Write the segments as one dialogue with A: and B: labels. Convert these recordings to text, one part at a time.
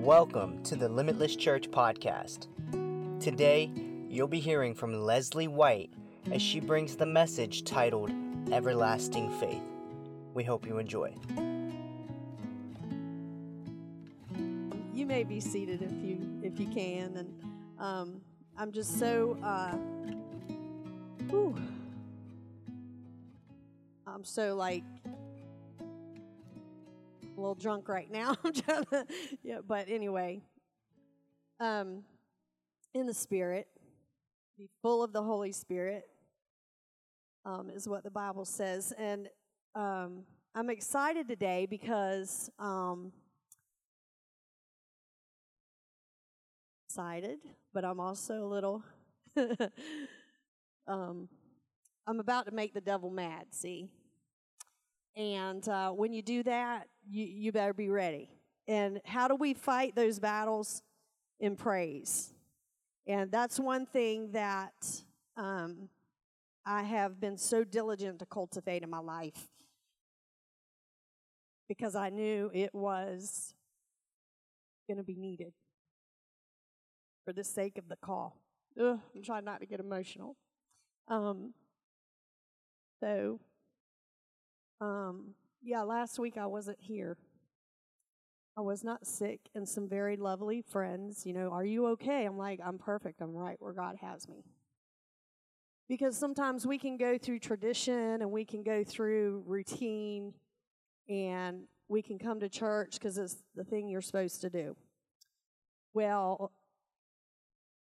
A: Welcome to the Limitless Church podcast. Today, you'll be hearing from Leslie White as she brings the message titled Everlasting Faith. We hope you enjoy.
B: You may be seated if you if you can, and um, I'm just so. Uh, whew, I'm so like little drunk right now. To, yeah, but anyway, um, in the Spirit, be full of the Holy Spirit, um, is what the Bible says, and um, I'm excited today because um, excited, but I'm also a little. um, I'm about to make the devil mad. See. And uh, when you do that, you, you better be ready. And how do we fight those battles? In praise. And that's one thing that um, I have been so diligent to cultivate in my life because I knew it was going to be needed for the sake of the call. Ugh, I'm trying not to get emotional. Um, so um, yeah, last week I wasn't here. I was not sick, and some very lovely friends, you know, are you okay? I'm like, I'm perfect. I'm right where God has me. Because sometimes we can go through tradition and we can go through routine and we can come to church because it's the thing you're supposed to do. Well,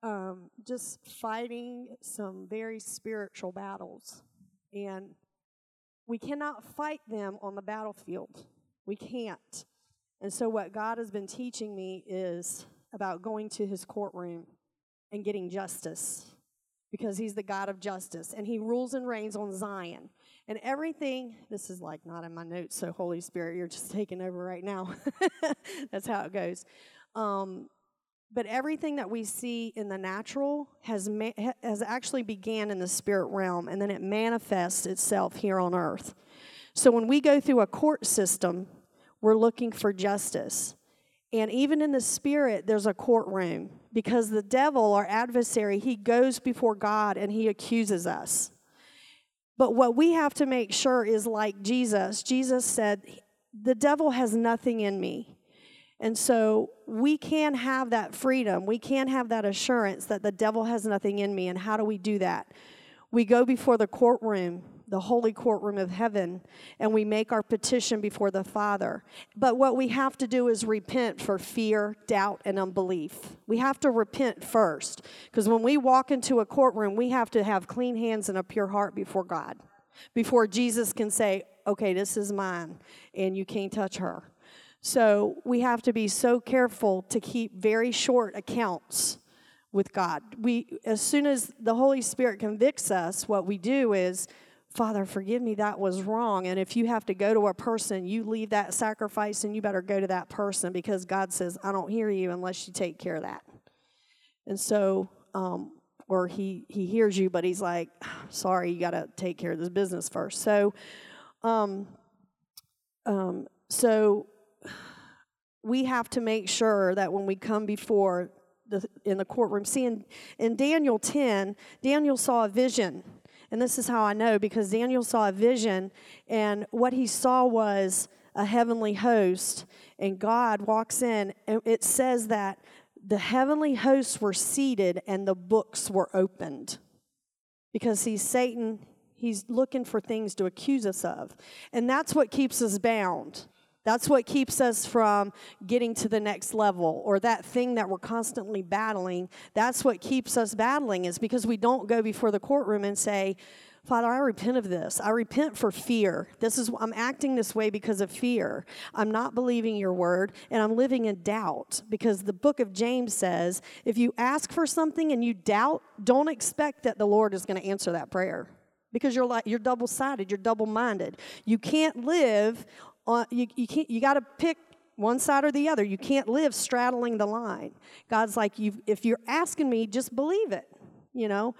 B: um, just fighting some very spiritual battles. And we cannot fight them on the battlefield. We can't. And so, what God has been teaching me is about going to his courtroom and getting justice because he's the God of justice and he rules and reigns on Zion. And everything, this is like not in my notes, so Holy Spirit, you're just taking over right now. That's how it goes. Um, but everything that we see in the natural has ma- has actually began in the spirit realm and then it manifests itself here on earth. So when we go through a court system we're looking for justice. And even in the spirit there's a courtroom because the devil our adversary he goes before god and he accuses us. But what we have to make sure is like jesus jesus said the devil has nothing in me and so we can have that freedom. We can have that assurance that the devil has nothing in me. And how do we do that? We go before the courtroom, the holy courtroom of heaven, and we make our petition before the Father. But what we have to do is repent for fear, doubt, and unbelief. We have to repent first. Because when we walk into a courtroom, we have to have clean hands and a pure heart before God, before Jesus can say, okay, this is mine, and you can't touch her. So we have to be so careful to keep very short accounts with God. We as soon as the Holy Spirit convicts us, what we do is Father, forgive me, that was wrong. And if you have to go to a person, you leave that sacrifice and you better go to that person because God says, I don't hear you unless you take care of that. And so, um, or he, he hears you, but he's like, sorry, you got to take care of this business first. So, um, um, so we have to make sure that when we come before the, in the courtroom, see in, in Daniel 10, Daniel saw a vision. And this is how I know because Daniel saw a vision, and what he saw was a heavenly host, and God walks in, and it says that the heavenly hosts were seated and the books were opened. Because he's Satan, he's looking for things to accuse us of. And that's what keeps us bound. That's what keeps us from getting to the next level or that thing that we're constantly battling. That's what keeps us battling is because we don't go before the courtroom and say, Father, I repent of this. I repent for fear. This is I'm acting this way because of fear. I'm not believing your word and I'm living in doubt because the book of James says, if you ask for something and you doubt, don't expect that the Lord is going to answer that prayer because you're like you're double-sided, you're double-minded. You can't live on, you, you, can't, you got to pick one side or the other. You can't live straddling the line. God's like, you if you're asking me, just believe it, you know?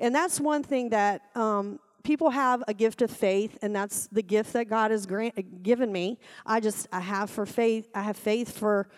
B: And that's one thing that um, people have a gift of faith, and that's the gift that God has grant, given me. I just, I have for faith, I have faith for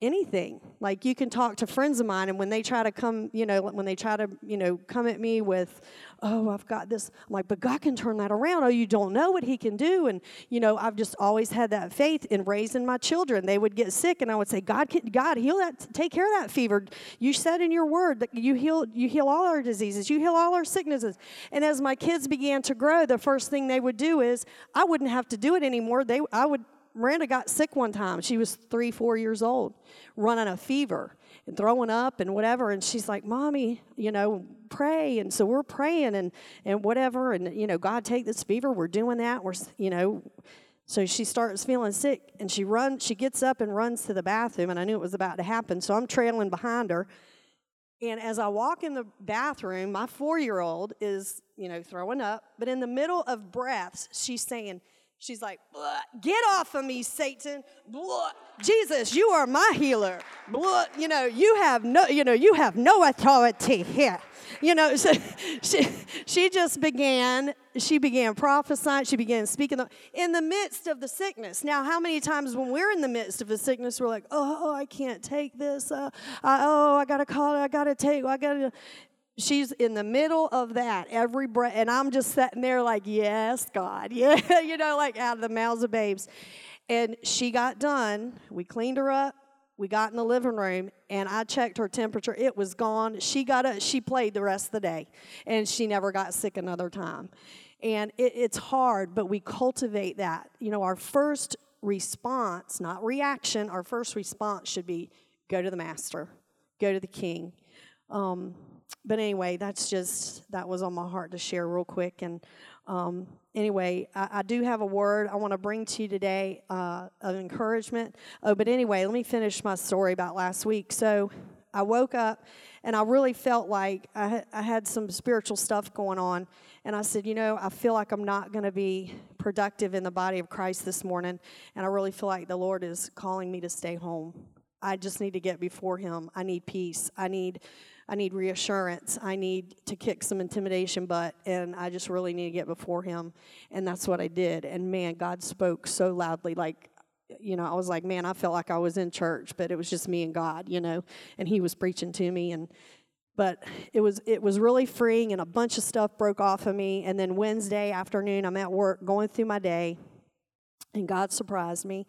B: anything. Like you can talk to friends of mine, and when they try to come, you know, when they try to, you know, come at me with, oh, I've got this, I'm like, but God can turn that around. Oh, you don't know what He can do. And, you know, I've just always had that faith in raising my children. They would get sick, and I would say, God, can, God, heal that, take care of that fever. You said in your word that you heal, you heal all our diseases, you heal all our sicknesses. And as my kids began to grow, the first thing they would do is I wouldn't have to do it anymore. They, I would Miranda got sick one time. She was three, four years old, running a fever and throwing up and whatever. And she's like, Mommy, you know, pray. And so we're praying and, and whatever. And, you know, God, take this fever. We're doing that. We're, you know, so she starts feeling sick and she runs, she gets up and runs to the bathroom. And I knew it was about to happen. So I'm trailing behind her. And as I walk in the bathroom, my four year old is, you know, throwing up. But in the middle of breaths, she's saying, She's like, get off of me, Satan. Blah. Jesus, you are my healer. Blah. You know, you have no, you know, you have no authority here. You know, so she, she just began, she began prophesying, she began speaking in the midst of the sickness. Now, how many times when we're in the midst of a sickness, we're like, oh, I can't take this. Uh, I, oh, I got to call it. I got to take, I got to she's in the middle of that every breath and i'm just sitting there like yes god. Yeah you know like out of the mouths of babes. And she got done. We cleaned her up. We got in the living room and i checked her temperature. It was gone. She got a she played the rest of the day and she never got sick another time. And it, it's hard but we cultivate that. You know our first response not reaction our first response should be go to the master. Go to the king. Um, but anyway, that's just that was on my heart to share real quick. And um, anyway, I, I, do have a word I want to bring to you today uh, of encouragement. Oh, but anyway, let me finish my story about last week. So I woke up and I really felt like I, I had some spiritual stuff going on. And I said, you know, I feel like I'm not going to be productive in the body of Christ this morning. And I really feel like the Lord is calling me to stay home. I just need to get before Him. I need peace. I need I need reassurance. I need to kick some intimidation butt, and I just really need to get before Him. And that's what I did. And man, God spoke so loudly. Like, you know, I was like, man, I felt like I was in church, but it was just me and God, you know, and He was preaching to me. And but it was it was really freeing, and a bunch of stuff broke off of me. And then Wednesday afternoon, I'm at work going through my day, and God surprised me.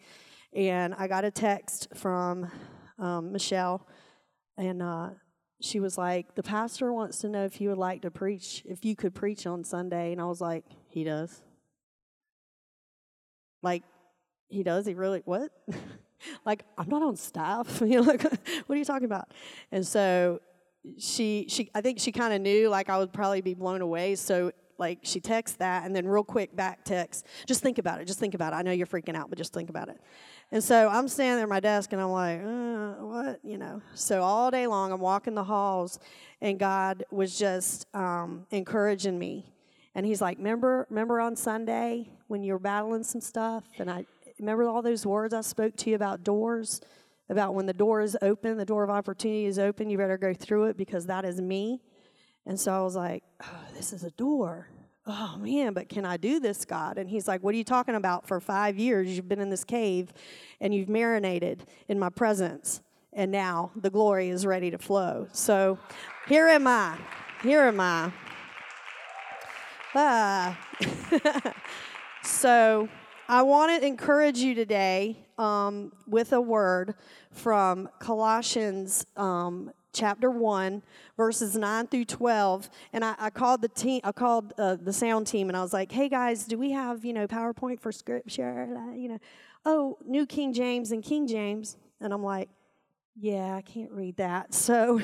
B: And I got a text from um, Michelle, and uh, she was like, The pastor wants to know if you would like to preach, if you could preach on Sunday. And I was like, He does. Like, he does? He really, what? like, I'm not on staff. you know, like, what are you talking about? And so she, she, I think she kind of knew like I would probably be blown away. So like she texts that and then real quick back text, just think about it. Just think about it. I know you're freaking out, but just think about it. And so I'm standing there at my desk and I'm like, uh, what? You know. So all day long I'm walking the halls and God was just um, encouraging me. And he's like, remember, remember on Sunday when you were battling some stuff? And I remember all those words I spoke to you about doors, about when the door is open, the door of opportunity is open, you better go through it because that is me. And so I was like, oh, this is a door oh man, but can I do this, God? And he's like, what are you talking about? For five years, you've been in this cave and you've marinated in my presence. And now the glory is ready to flow. So here am I. Here am I. Ah. so I want to encourage you today um, with a word from Colossians um, chapter 1 verses 9 through 12 and i, I called the team i called uh, the sound team and i was like hey guys do we have you know powerpoint for scripture? You know oh new king james and king james. And i'm like yeah i can't read that. So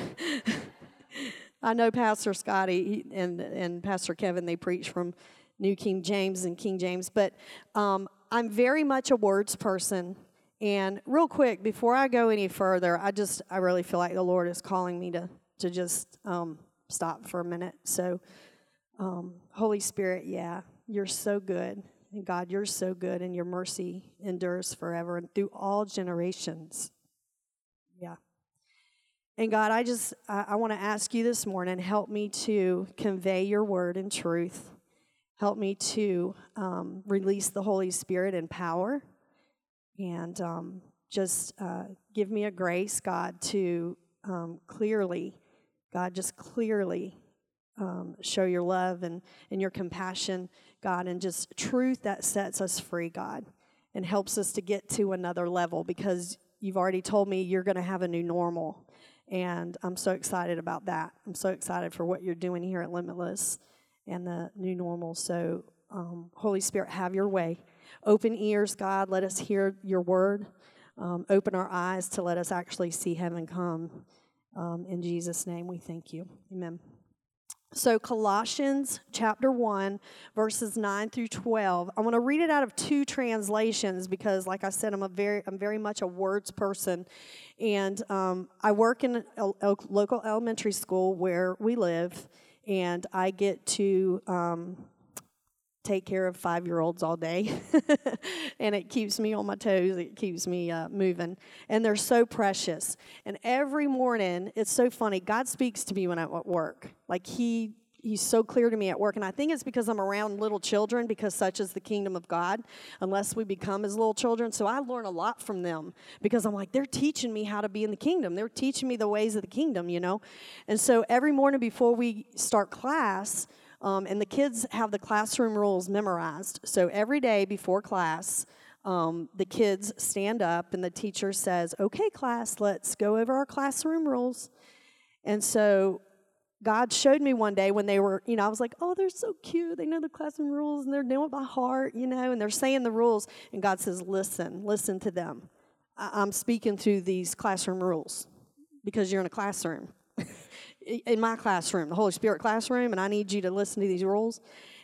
B: i know pastor scotty and, and pastor kevin they preach from new king james and king james but um, i'm very much a words person and real quick, before I go any further, I just I really feel like the Lord is calling me to to just um, stop for a minute. So, um, Holy Spirit, yeah, you're so good, and God, you're so good, and your mercy endures forever and through all generations. Yeah. And God, I just I, I want to ask you this morning, help me to convey your word in truth. Help me to um, release the Holy Spirit in power and um, just uh, give me a grace, God, to um, clearly, God, just clearly um, show your love and, and your compassion, God, and just truth that sets us free, God, and helps us to get to another level because you've already told me you're going to have a new normal. And I'm so excited about that. I'm so excited for what you're doing here at Limitless and the new normal. So, um, Holy Spirit, have your way. Open ears, God. Let us hear your word. Um, open our eyes to let us actually see heaven come. Um, in Jesus' name, we thank you. Amen. So, Colossians chapter 1, verses 9 through 12. I want to read it out of two translations because, like I said, I'm, a very, I'm very much a words person. And um, I work in a, a, local elementary school where we live, and I get to. Um, take care of five year olds all day. and it keeps me on my toes, it keeps me uh, moving. And they're so precious. And every morning, it's so funny. God speaks to me when I'm at work. Like, He he's so clear to me at work and i think it's because i'm around little children because such is the kingdom of god unless we become as little children so i learn a lot from them because i'm like they're teaching me how to be in the kingdom they're teaching me the ways of the kingdom you know and so every morning before we start class um, and the kids have the classroom rules memorized. So every day before class, um, the kids stand up and the teacher says, Okay, class, let's go over our classroom rules. And so God showed me one day when they were, you know, I was like, oh, they're so cute. They know the classroom rules and they're doing it by heart, you know, and they're saying the rules. And God says, listen, listen to them. I'm speaking through these classroom rules because you're in a classroom in my classroom, the Holy Spirit classroom, and I need you to listen to these rules.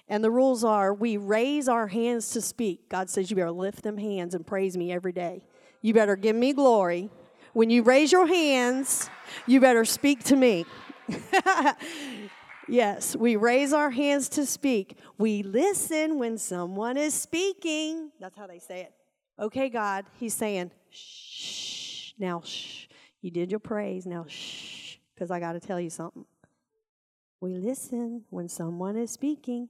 B: And the rules are we raise our hands to speak. God says you better lift them hands and praise me every day. You better give me glory. When you raise your hands, you better speak to me. yes, we raise our hands to speak. We listen when someone is speaking. That's how they say it. Okay, God, He's saying, shh. Now, shh. You did your praise. Now, shh because I got to tell you something. We listen when someone is speaking.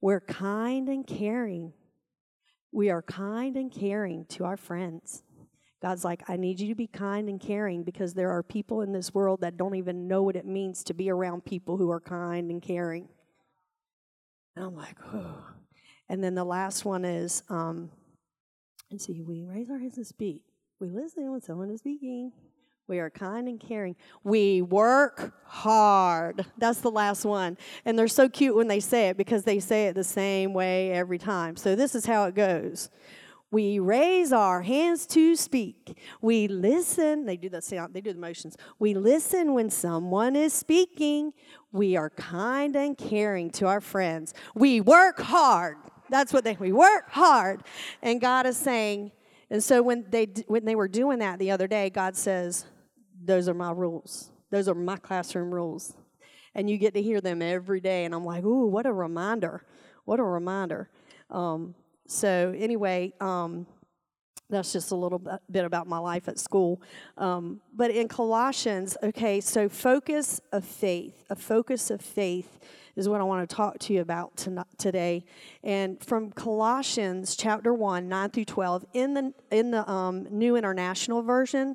B: We're kind and caring. We are kind and caring to our friends. God's like, I need you to be kind and caring because there are people in this world that don't even know what it means to be around people who are kind and caring. And I'm like, oh. And then the last one is, um, and see, we raise our hands to speak. We listen when someone is speaking. We are kind and caring. We work hard. That's the last one. And they're so cute when they say it because they say it the same way every time. So this is how it goes. We raise our hands to speak. We listen. They do the sound, they do the motions. We listen when someone is speaking. We are kind and caring to our friends. We work hard. That's what they we work hard. And God is saying, and so when they when they were doing that the other day, God says, those are my rules. Those are my classroom rules. And you get to hear them every day. And I'm like, ooh, what a reminder. What a reminder. Um, so, anyway, um, that's just a little bit about my life at school. Um, but in Colossians, okay, so focus of faith, a focus of faith is what I want to talk to you about tonight, today. And from Colossians chapter 1, 9 through 12, in the, in the um, New International Version,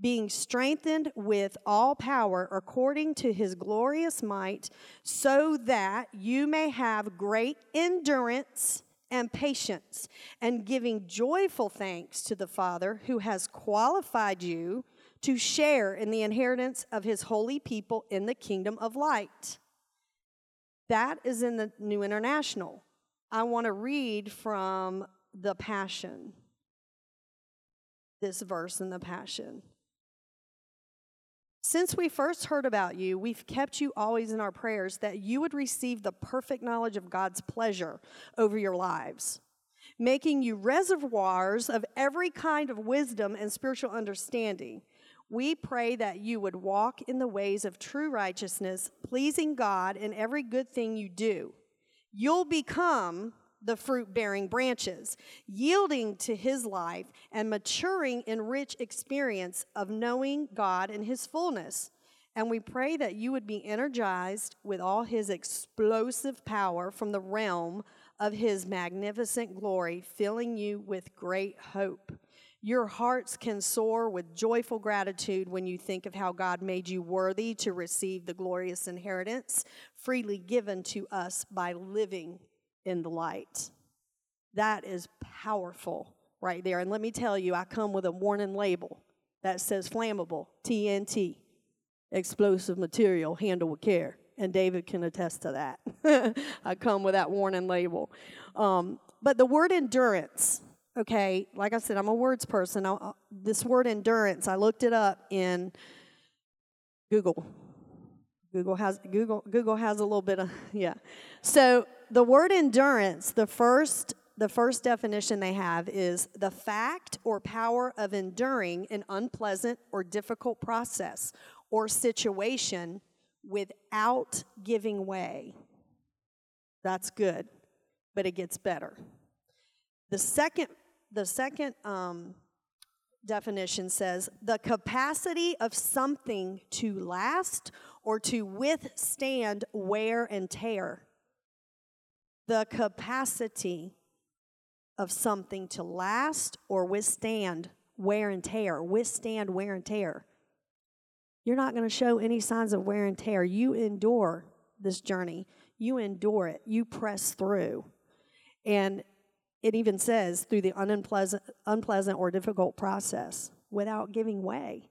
B: being strengthened with all power according to his glorious might, so that you may have great endurance and patience, and giving joyful thanks to the Father who has qualified you to share in the inheritance of his holy people in the kingdom of light. That is in the New International. I want to read from the Passion, this verse in the Passion. Since we first heard about you, we've kept you always in our prayers that you would receive the perfect knowledge of God's pleasure over your lives. making you reservoirs of every kind of wisdom and spiritual understanding. We pray that you would walk in the ways of true righteousness, pleasing God in every good thing you do. You'll become the fruit bearing branches, yielding to his life and maturing in rich experience of knowing God in his fullness. And we pray that you would be energized with all his explosive power from the realm of his magnificent glory, filling you with great hope. Your hearts can soar with joyful gratitude when you think of how God made you worthy to receive the glorious inheritance freely given to us by living in the light. That is powerful right there. And let me tell you, I come with a warning label that says flammable, TNT, explosive material, handle with care. And David can attest to that. I come with that warning label. Um, but the word endurance, okay, like I said, I'm a words person. I, this word endurance, I looked it up in Google. Google has Google Google has a little bit of yeah. So the word endurance, the first the first definition they have is the fact or power of enduring an unpleasant or difficult process or situation without giving way. That's good, but it gets better. The second, the second um, definition says the capacity of something to last or to withstand wear and tear the capacity of something to last or withstand wear and tear. Withstand wear and tear. You're not going to show any signs of wear and tear. You endure this journey, you endure it, you press through. And it even says through the unpleasant, unpleasant or difficult process without giving way.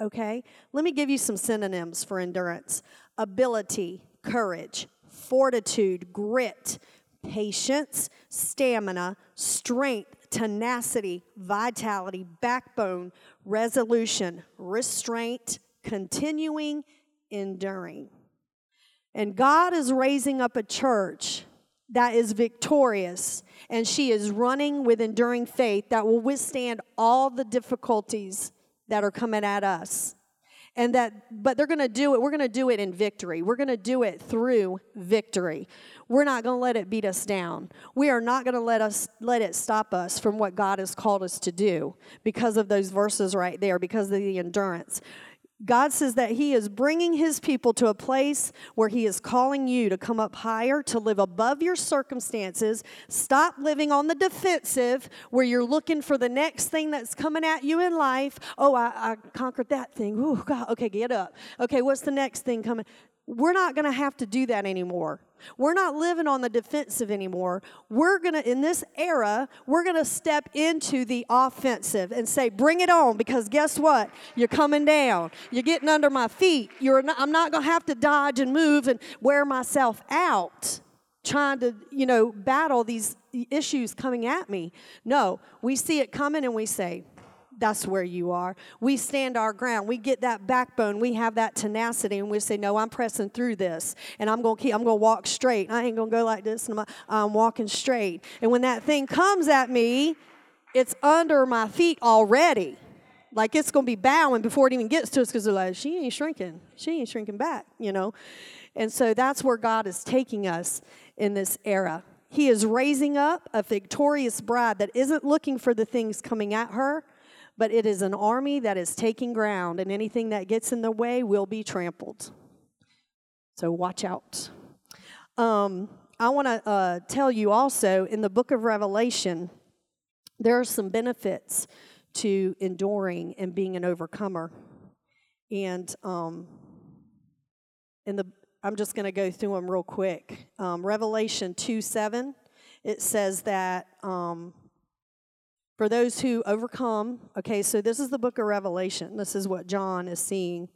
B: Okay? Let me give you some synonyms for endurance ability, courage, fortitude, grit, patience, stamina, strength, tenacity, vitality, backbone, resolution, restraint, continuing, enduring. And God is raising up a church that is victorious, and she is running with enduring faith that will withstand all the difficulties that are coming at us and that but they're going to do it we're going to do it in victory. We're going to do it through victory. We're not going to let it beat us down. We are not going to let us let it stop us from what god has called us to do because of those verses right there because of the endurance God says that He is bringing His people to a place where He is calling you to come up higher, to live above your circumstances. Stop living on the defensive where you're looking for the next thing that's coming at you in life. Oh, I, I conquered that thing. Oh, God. Okay, get up. Okay, what's the next thing coming? We're not going to have to do that anymore. We're not living on the defensive anymore. We're going to, in this era, we're going to step into the offensive and say, bring it on, because guess what? You're coming down. You're getting under my feet. You're not, I'm not going to have to dodge and move and wear myself out trying to, you know, battle these issues coming at me. No, we see it coming and we say, that's where you are. We stand our ground. We get that backbone. We have that tenacity, and we say, "No, I'm pressing through this, and I'm gonna keep. I'm gonna walk straight. I ain't gonna go like this. I'm, I'm walking straight. And when that thing comes at me, it's under my feet already. Like it's gonna be bowing before it even gets to us because they're like, she ain't shrinking. She ain't shrinking back. You know. And so that's where God is taking us in this era. He is raising up a victorious bride that isn't looking for the things coming at her, but it is an army that is taking ground, and anything that gets in the way will be trampled. So watch out. Um, I want to uh, tell you also in the book of Revelation, there are some benefits to enduring and being an overcomer. And um, in the, I'm just going to go through them real quick. Um, Revelation 2 7, it says that um, for those who overcome. Okay, so this is the book of Revelation. This is what John is seeing.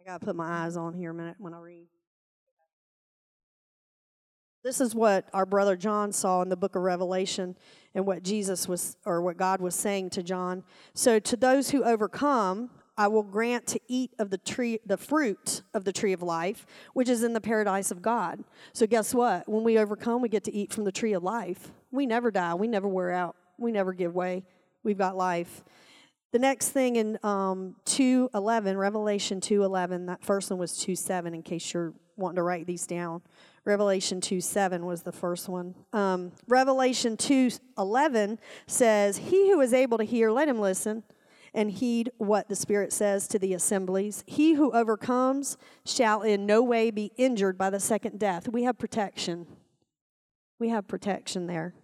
B: I got to put my eyes on here a minute when I read. This is what our brother John saw in the book of Revelation and what Jesus was, or what God was saying to John. So, to those who overcome, I will grant to eat of the tree, the fruit of the tree of life, which is in the paradise of God. So, guess what? When we overcome, we get to eat from the tree of life We never die. We never wear out. We never give way. We've got life. The next thing in um, 2.11, Revelation 2.11, that first one was 2.7 in case you're wanting to write these down. Revelation 2.7 was the first one. Um, Revelation 2.11 says, He who is able to hear, let him listen and heed what the Spirit says to the assemblies. He who overcomes shall in no way be injured by the second death. We have protection. We have protection there.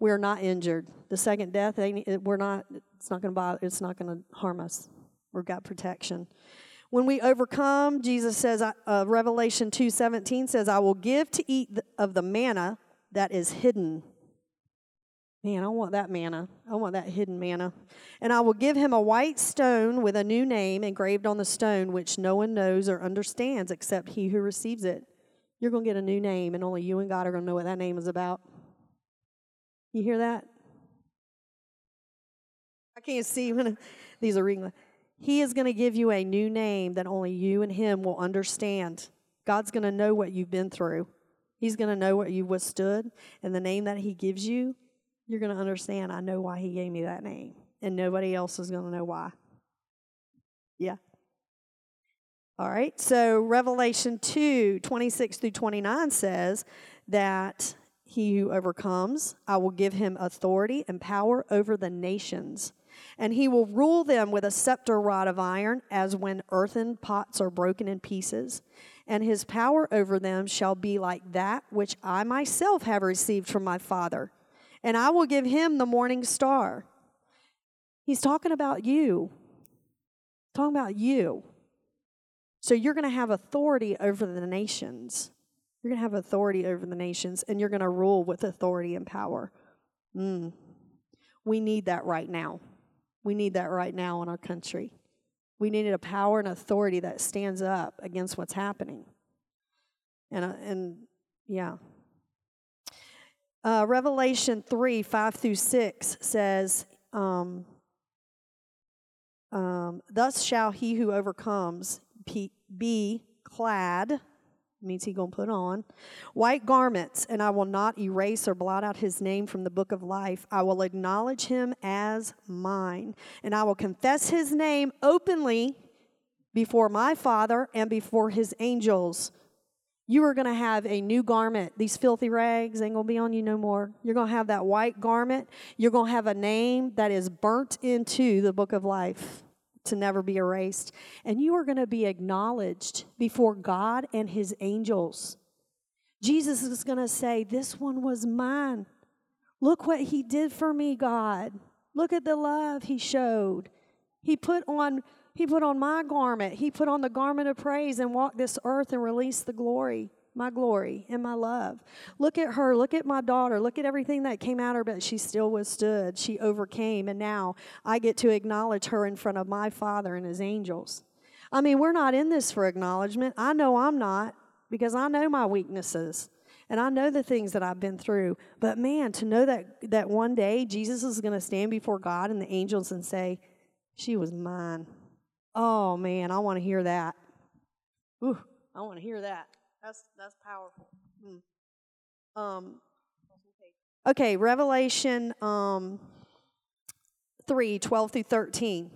B: We're not injured. The second death, we're not. It's not going to bother. It's not going to harm us. We've got protection. When we overcome, Jesus says, uh, Revelation two seventeen says, "I will give to eat of the manna that is hidden." Man, I want that manna. I want that hidden manna. And I will give him a white stone with a new name engraved on the stone, which no one knows or understands except he who receives it. You're going to get a new name, and only you and God are going to know what that name is about. You hear that? I can't see when these are reading. He is going to give you a new name that only you and him will understand. God's going to know what you've been through. He's going to know what you withstood, and the name that he gives you you're going to understand I know why he gave me that name, and nobody else is going to know why. Yeah. All right. So Revelation 2 26 through 29 says that he who overcomes, I will give him authority and power over the nations. And he will rule them with a scepter rod of iron, as when earthen pots are broken in pieces. And his power over them shall be like that which I myself have received from my Father and I will give him the morning star. He's talking about you. Talking about you. So you're going to have authority over the nations. You're going to have authority over the nations, and you're going to rule with authority and power. Mm. We need that right now. We need that right now in our country. We need a power and authority that stands up against what's happening. And, uh, and yeah, uh, Revelation 3 5 through 6 says, um, um, Thus shall he who overcomes be clad, means he to put on, white garments, and I will not erase or blot out his name from the book of life. I will acknowledge him as mine, and I will confess his name openly before my Father and before his angels you are going to have a new garment. These filthy rags ain't going to be on you no more. You're going to have that white garment. You're going to have a name that is burnt into the book of life to never be erased. And you are going to be acknowledged before God and his angels. Jesus is going to say, This one was mine. Look what he did for me, God. Look at the love he showed. He put on he put on my garment. He put on the garment of praise and walked this earth and released the glory, my glory and my love. Look at her. Look at my daughter. Look at everything that came of her, but she still withstood. She overcame. And now I get to acknowledge her in front of my Father and his angels. I mean, we're not in this for acknowledgement. I know I'm not because I know my weaknesses and I know the things that I've been through. But man, to know that that one day Jesus is going to stand before God and the angels and say, "She was mine." Oh man, I want to hear that. Ooh, I want to hear that. That's that's powerful. Hmm. Um, okay, Revelation um, 3 12 through 13.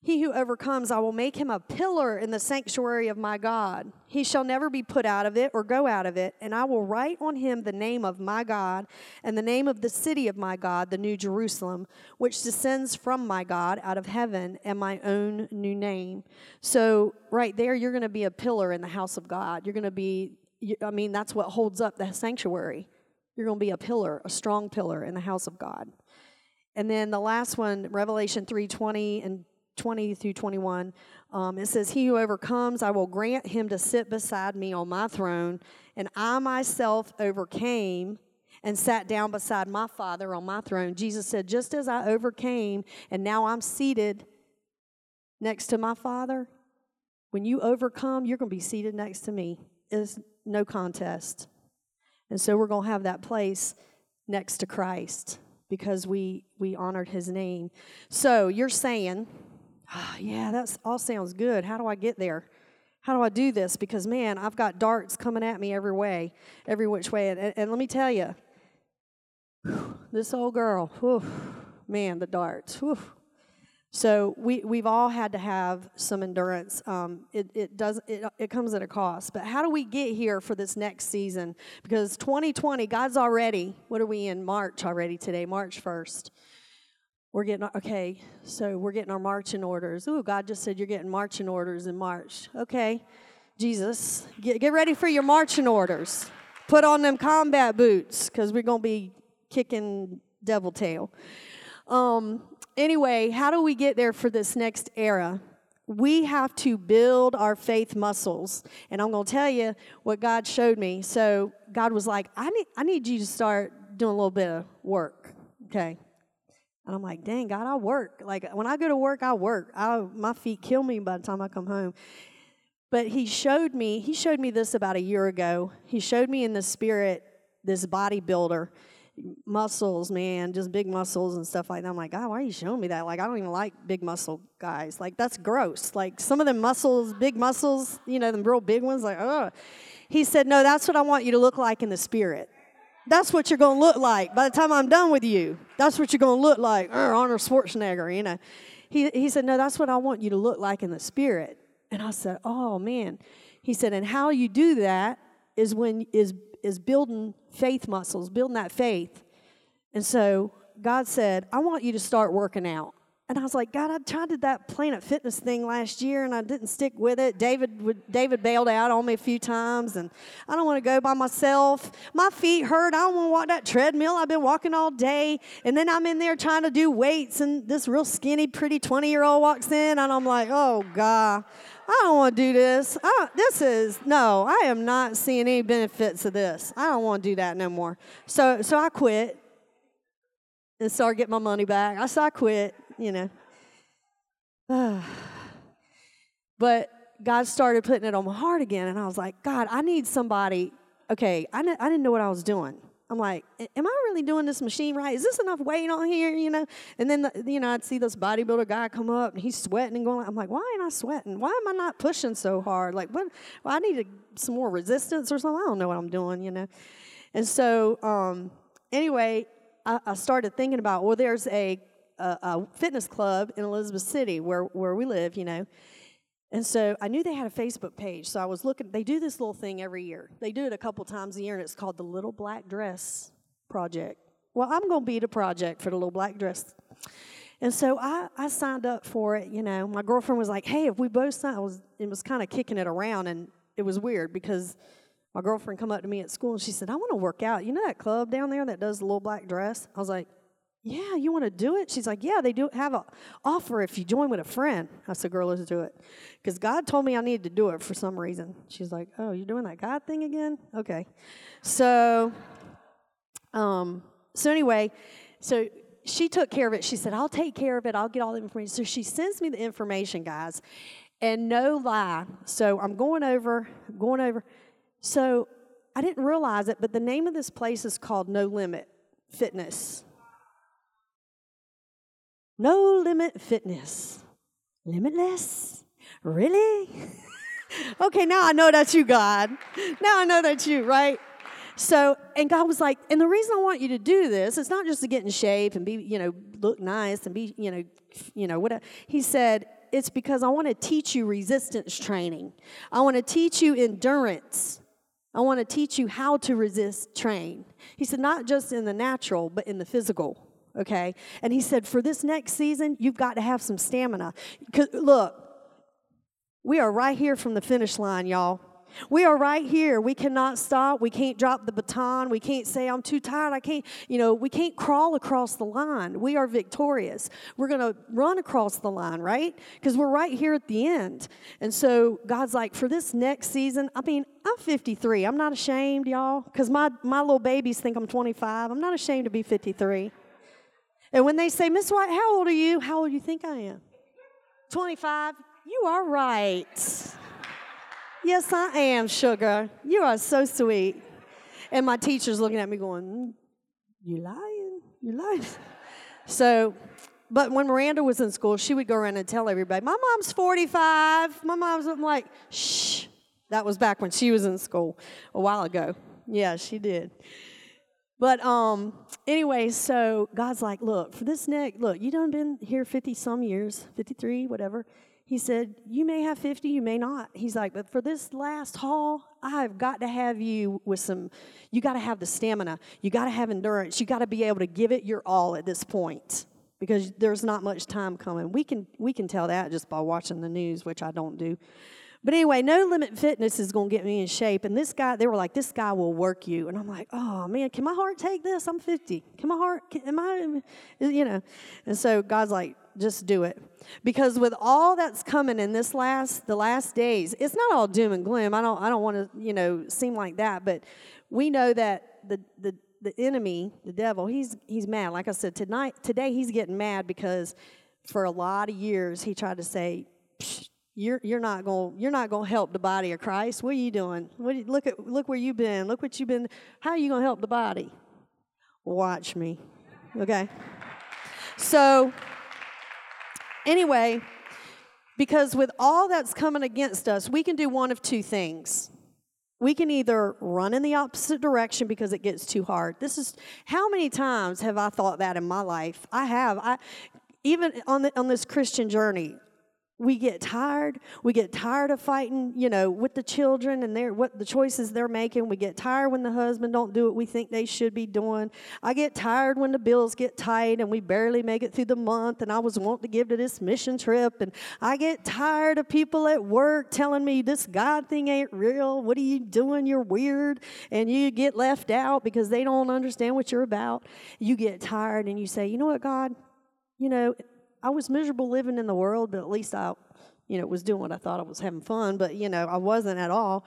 B: He who overcomes, I will make him a pillar in the sanctuary of my God. He shall never be put out of it or go out of it. And I will write on him the name of my God and the name of the city of my God, the New Jerusalem, which descends from my God out of heaven, and my own new name. So, right there, you're going to be a pillar in the house of God. You're going to be, I mean, that's what holds up the sanctuary. You're going to be a pillar, a strong pillar in the house of God. And then the last one, Revelation 3:20 and 20 through 21, um, it says, He who overcomes, I will grant him to sit beside me on my throne, and I myself overcame and sat down beside my Father on my throne. Jesus said, Just as I overcame, and now I'm seated next to my Father, when you overcome, you're going to be seated next to me. It's no contest. And so we're going to have that place next to Christ because we we honored his name. So you're saying oh, yeah, that all sounds good. How do I get there? How do I do this? Because, man, I've got darts coming at me every way, every which way. And, and let me tell you, this old girl, whew, man, the darts. Whew. So we we've all had to have some endurance. Um, it it does it, it comes at a cost. But how do we get here for this next season? Because 2020, God's already. What are we in March already today? March 1st. We're getting okay. So we're getting our marching orders. Ooh, God just said you're getting marching orders in March. Okay, Jesus, get get ready for your marching orders. Put on them combat boots because we're gonna be kicking devil tail. Um, anyway, how do we get there for this next era? We have to build our faith muscles. And I'm going to tell you what God showed me. So, God was like, I need, I need you to start doing a little bit of work. Okay. And I'm like, dang, God, I work. Like, when I go to work, I work. I, my feet kill me by the time I come home. But he showed me, he showed me this about a year ago. He showed me in the spirit this bodybuilder muscles, man, just big muscles and stuff like that. I'm like, God, why are you showing me that? Like, I don't even like big muscle guys. Like, that's gross. Like, some of them muscles, big muscles, you know, the real big ones, like, oh. He said, No, that's what I want you to look like in the spirit. That's what you're going to look like by the time I'm done with you. That's what you're going to look like. Arnold Schwarzenegger, you know. He, he said, No, that's what I want you to look like in the spirit. And I said, Oh, man. He said, And how you do that is when is is building faith muscles, building that faith. And so God said, I want you to start working out. And I was like, God, I tried to do that Planet Fitness thing last year and I didn't stick with it. David would, David bailed out on me a few times and I don't want to go by myself. My feet hurt. I don't want to walk that treadmill. I've been walking all day. And then I'm in there trying to do weights and this real skinny, pretty 20 year old walks in and I'm like, oh God, I don't want to do this. I, this is no. I am not seeing any benefits of this. I don't want to do that no more. So so I quit and started getting my money back. I said I quit. You know. but God started putting it on my heart again, and I was like, God, I need somebody. Okay, I, I didn't know what I was doing. I'm like, am I really doing this machine right? Is this enough weight on here? You know? And then, the, you know, I'd see this bodybuilder guy come up and he's sweating and going, I'm like, why ain't I sweating? Why am I not pushing so hard? Like, what? Well, I need some more resistance or something. I don't know what I'm doing, you know? And so, um, anyway, I, I started thinking about, well, there's a, a, a fitness club in Elizabeth City where, where we live, you know. And so I knew they had a Facebook page. So I was looking, they do this little thing every year. They do it a couple times a year, and it's called the Little Black Dress Project. Well, I'm going to be the project for the Little Black Dress. And so I, I signed up for it. You know, my girlfriend was like, hey, if we both signed, was, it was kind of kicking it around, and it was weird because my girlfriend come up to me at school and she said, I want to work out. You know that club down there that does the little black dress? I was like, yeah, you want to do it? She's like, yeah, they do have an offer if you join with a friend. I said, girl, let's do it. Because God told me I needed to do it for some reason. She's like, oh, you're doing that God thing again? Okay. So, um, so anyway, so she took care of it. She said, I'll take care of it. I'll get all the information. So she sends me the information, guys. And no lie. So I'm going over, going over. So I didn't realize it, but the name of this place is called No Limit Fitness. No limit fitness. Limitless? Really? okay, now I know that's you, God. Now I know that's you, right? So, and God was like, and the reason I want you to do this, it's not just to get in shape and be, you know, look nice and be, you know, you know, whatever. He said, it's because I want to teach you resistance training. I want to teach you endurance. I want to teach you how to resist train. He said, not just in the natural, but in the physical okay? And he said, for this next season, you've got to have some stamina. Look, we are right here from the finish line, y'all. We are right here. We cannot stop. We can't drop the baton. We can't say, I'm too tired. I can't, you know, we can't crawl across the line. We are victorious. We're going to run across the line, right? Because we're right here at the end. And so God's like, for this next season, I mean, I'm 53. I'm not ashamed, y'all, because my, my little babies think I'm 25. I'm not ashamed to be 53. And when they say, Miss White, how old are you? How old do you think I am? 25. You are right. Yes, I am, sugar. You are so sweet. And my teacher's looking at me going, mm, You lying? You lying? So, but when Miranda was in school, she would go around and tell everybody, My mom's 45. My mom's I'm like, Shh. That was back when she was in school a while ago. Yeah, she did. But um, anyway, so God's like, look, for this next, look, you done been here 50 some years, 53, whatever. He said, You may have 50, you may not. He's like, But for this last haul, I've got to have you with some, you got to have the stamina. You got to have endurance. You got to be able to give it your all at this point because there's not much time coming. We can, we can tell that just by watching the news, which I don't do. But anyway, No Limit Fitness is going to get me in shape. And this guy, they were like, this guy will work you. And I'm like, oh man, can my heart take this? I'm 50. Can my heart, can, am I, you know? And so God's like, just do it. Because with all that's coming in this last, the last days, it's not all doom and gloom. I don't, I don't want to, you know, seem like that. But we know that the, the, the enemy, the devil, he's, he's mad. Like I said, tonight, today he's getting mad because for a lot of years he tried to say, you're, you're not going you're not going to help the body of Christ. What are you doing? What look at look where you've been. Look what you've been. How are you going to help the body? Watch me. Okay. So anyway, because with all that's coming against us, we can do one of two things. We can either run in the opposite direction because it gets too hard. This is how many times have I thought that in my life? I have. I even on the, on this Christian journey, we get tired we get tired of fighting you know with the children and their what the choices they're making. We get tired when the husband don't do what we think they should be doing. I get tired when the bills get tight and we barely make it through the month and i was wanting to give to this mission trip. And i get tired of people at work telling me this god thing ain't real. What are you doing? You're weird. And you get left out because they don't understand what you're about. You get tired and you say you know what god? You know I was miserable living in the world, but at least I, you know, was doing what I thought I was having fun, but you know, I wasn't at all.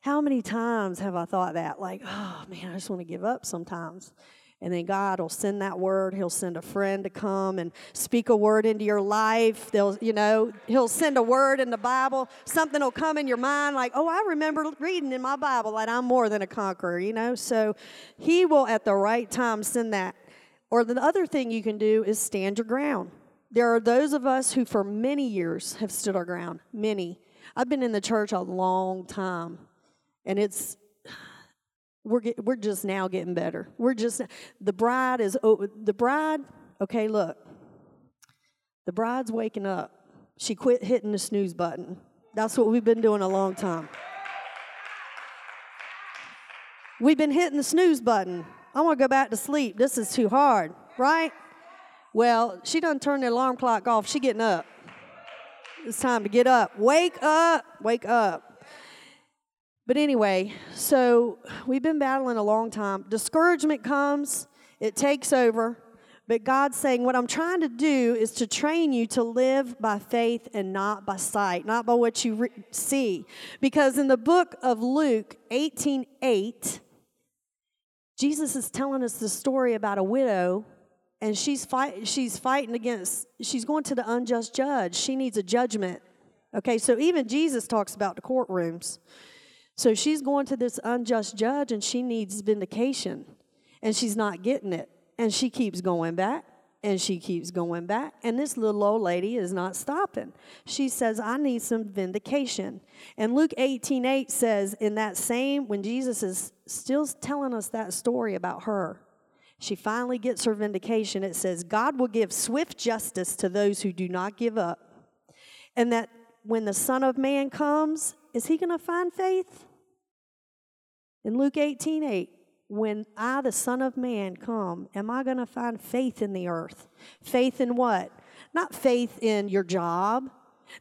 B: How many times have I thought that? Like, oh man, I just want to give up sometimes. And then God will send that word. He'll send a friend to come and speak a word into your life. They'll, you know, He'll send a word in the Bible. Something will come in your mind like, oh, I remember reading in my Bible that I'm more than a conqueror, you know? So He will at the right time send that. Or the other thing you can do is stand your ground. There are those of us who, for many years, have stood our ground. Many. I've been in the church a long time, and it's we're get, we're just now getting better. We're just the bride is the bride. Okay, look, the bride's waking up. She quit hitting the snooze button. That's what we've been doing a long time. We've been hitting the snooze button. I want to go back to sleep. This is too hard, right? Well, she doesn't turn the alarm clock off. She getting up. It's time to get up. Wake up. Wake up. But anyway, so we've been battling a long time. Discouragement comes, it takes over. But God's saying, What I'm trying to do is to train you to live by faith and not by sight, not by what you re- see. Because in the book of Luke 18 8, Jesus is telling us the story about a widow and she's fight she's fighting against she's going to the unjust judge. She needs a judgment. Okay so even jesus talks about the courtrooms. So she's going to this unjust judge and she needs vindication. And she's not getting it. And she keeps going back and she keeps going back. And this little old lady is not stopping. She says i need some vindication. And luke 18 8 says in that same when jesus is still telling us that story about her she finally gets her vindication. It says, God will give swift justice to those who do not give up. And that when the Son of Man comes, is he going to find faith? In Luke 18 8, when I, the Son of Man, come, am I going to find faith in the earth? Faith in what? Not faith in your job,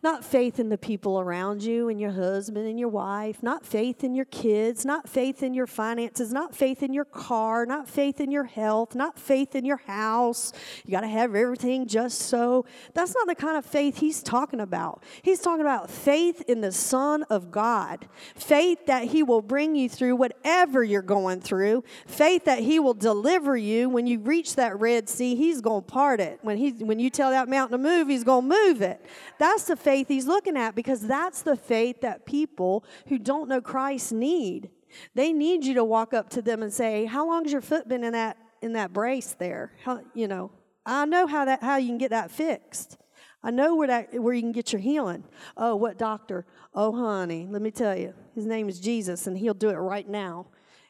B: not faith in the people around you and your husband and your wife, not faith in your kids, not faith in your finances, not faith in your car, not faith in your health, not faith in your house. You got to have everything just so. That's not the kind of faith he's talking about. He's talking about faith in the Son of God, faith that he will bring you through whatever you're going through, faith that he will deliver you when you reach that Red Sea, he's going to part it. When, he, when you tell that mountain to move, he's going to move it. That's the faith he's looking at because that's the faith that people who don't know Christ need. They need you to walk up to them and say, "How long's your foot been in that in that brace there?" How, you know, I know how that how you can get that fixed. I know where that where you can get your healing. Oh, what doctor? Oh, honey, let me tell you. His name is Jesus and he'll do it right now.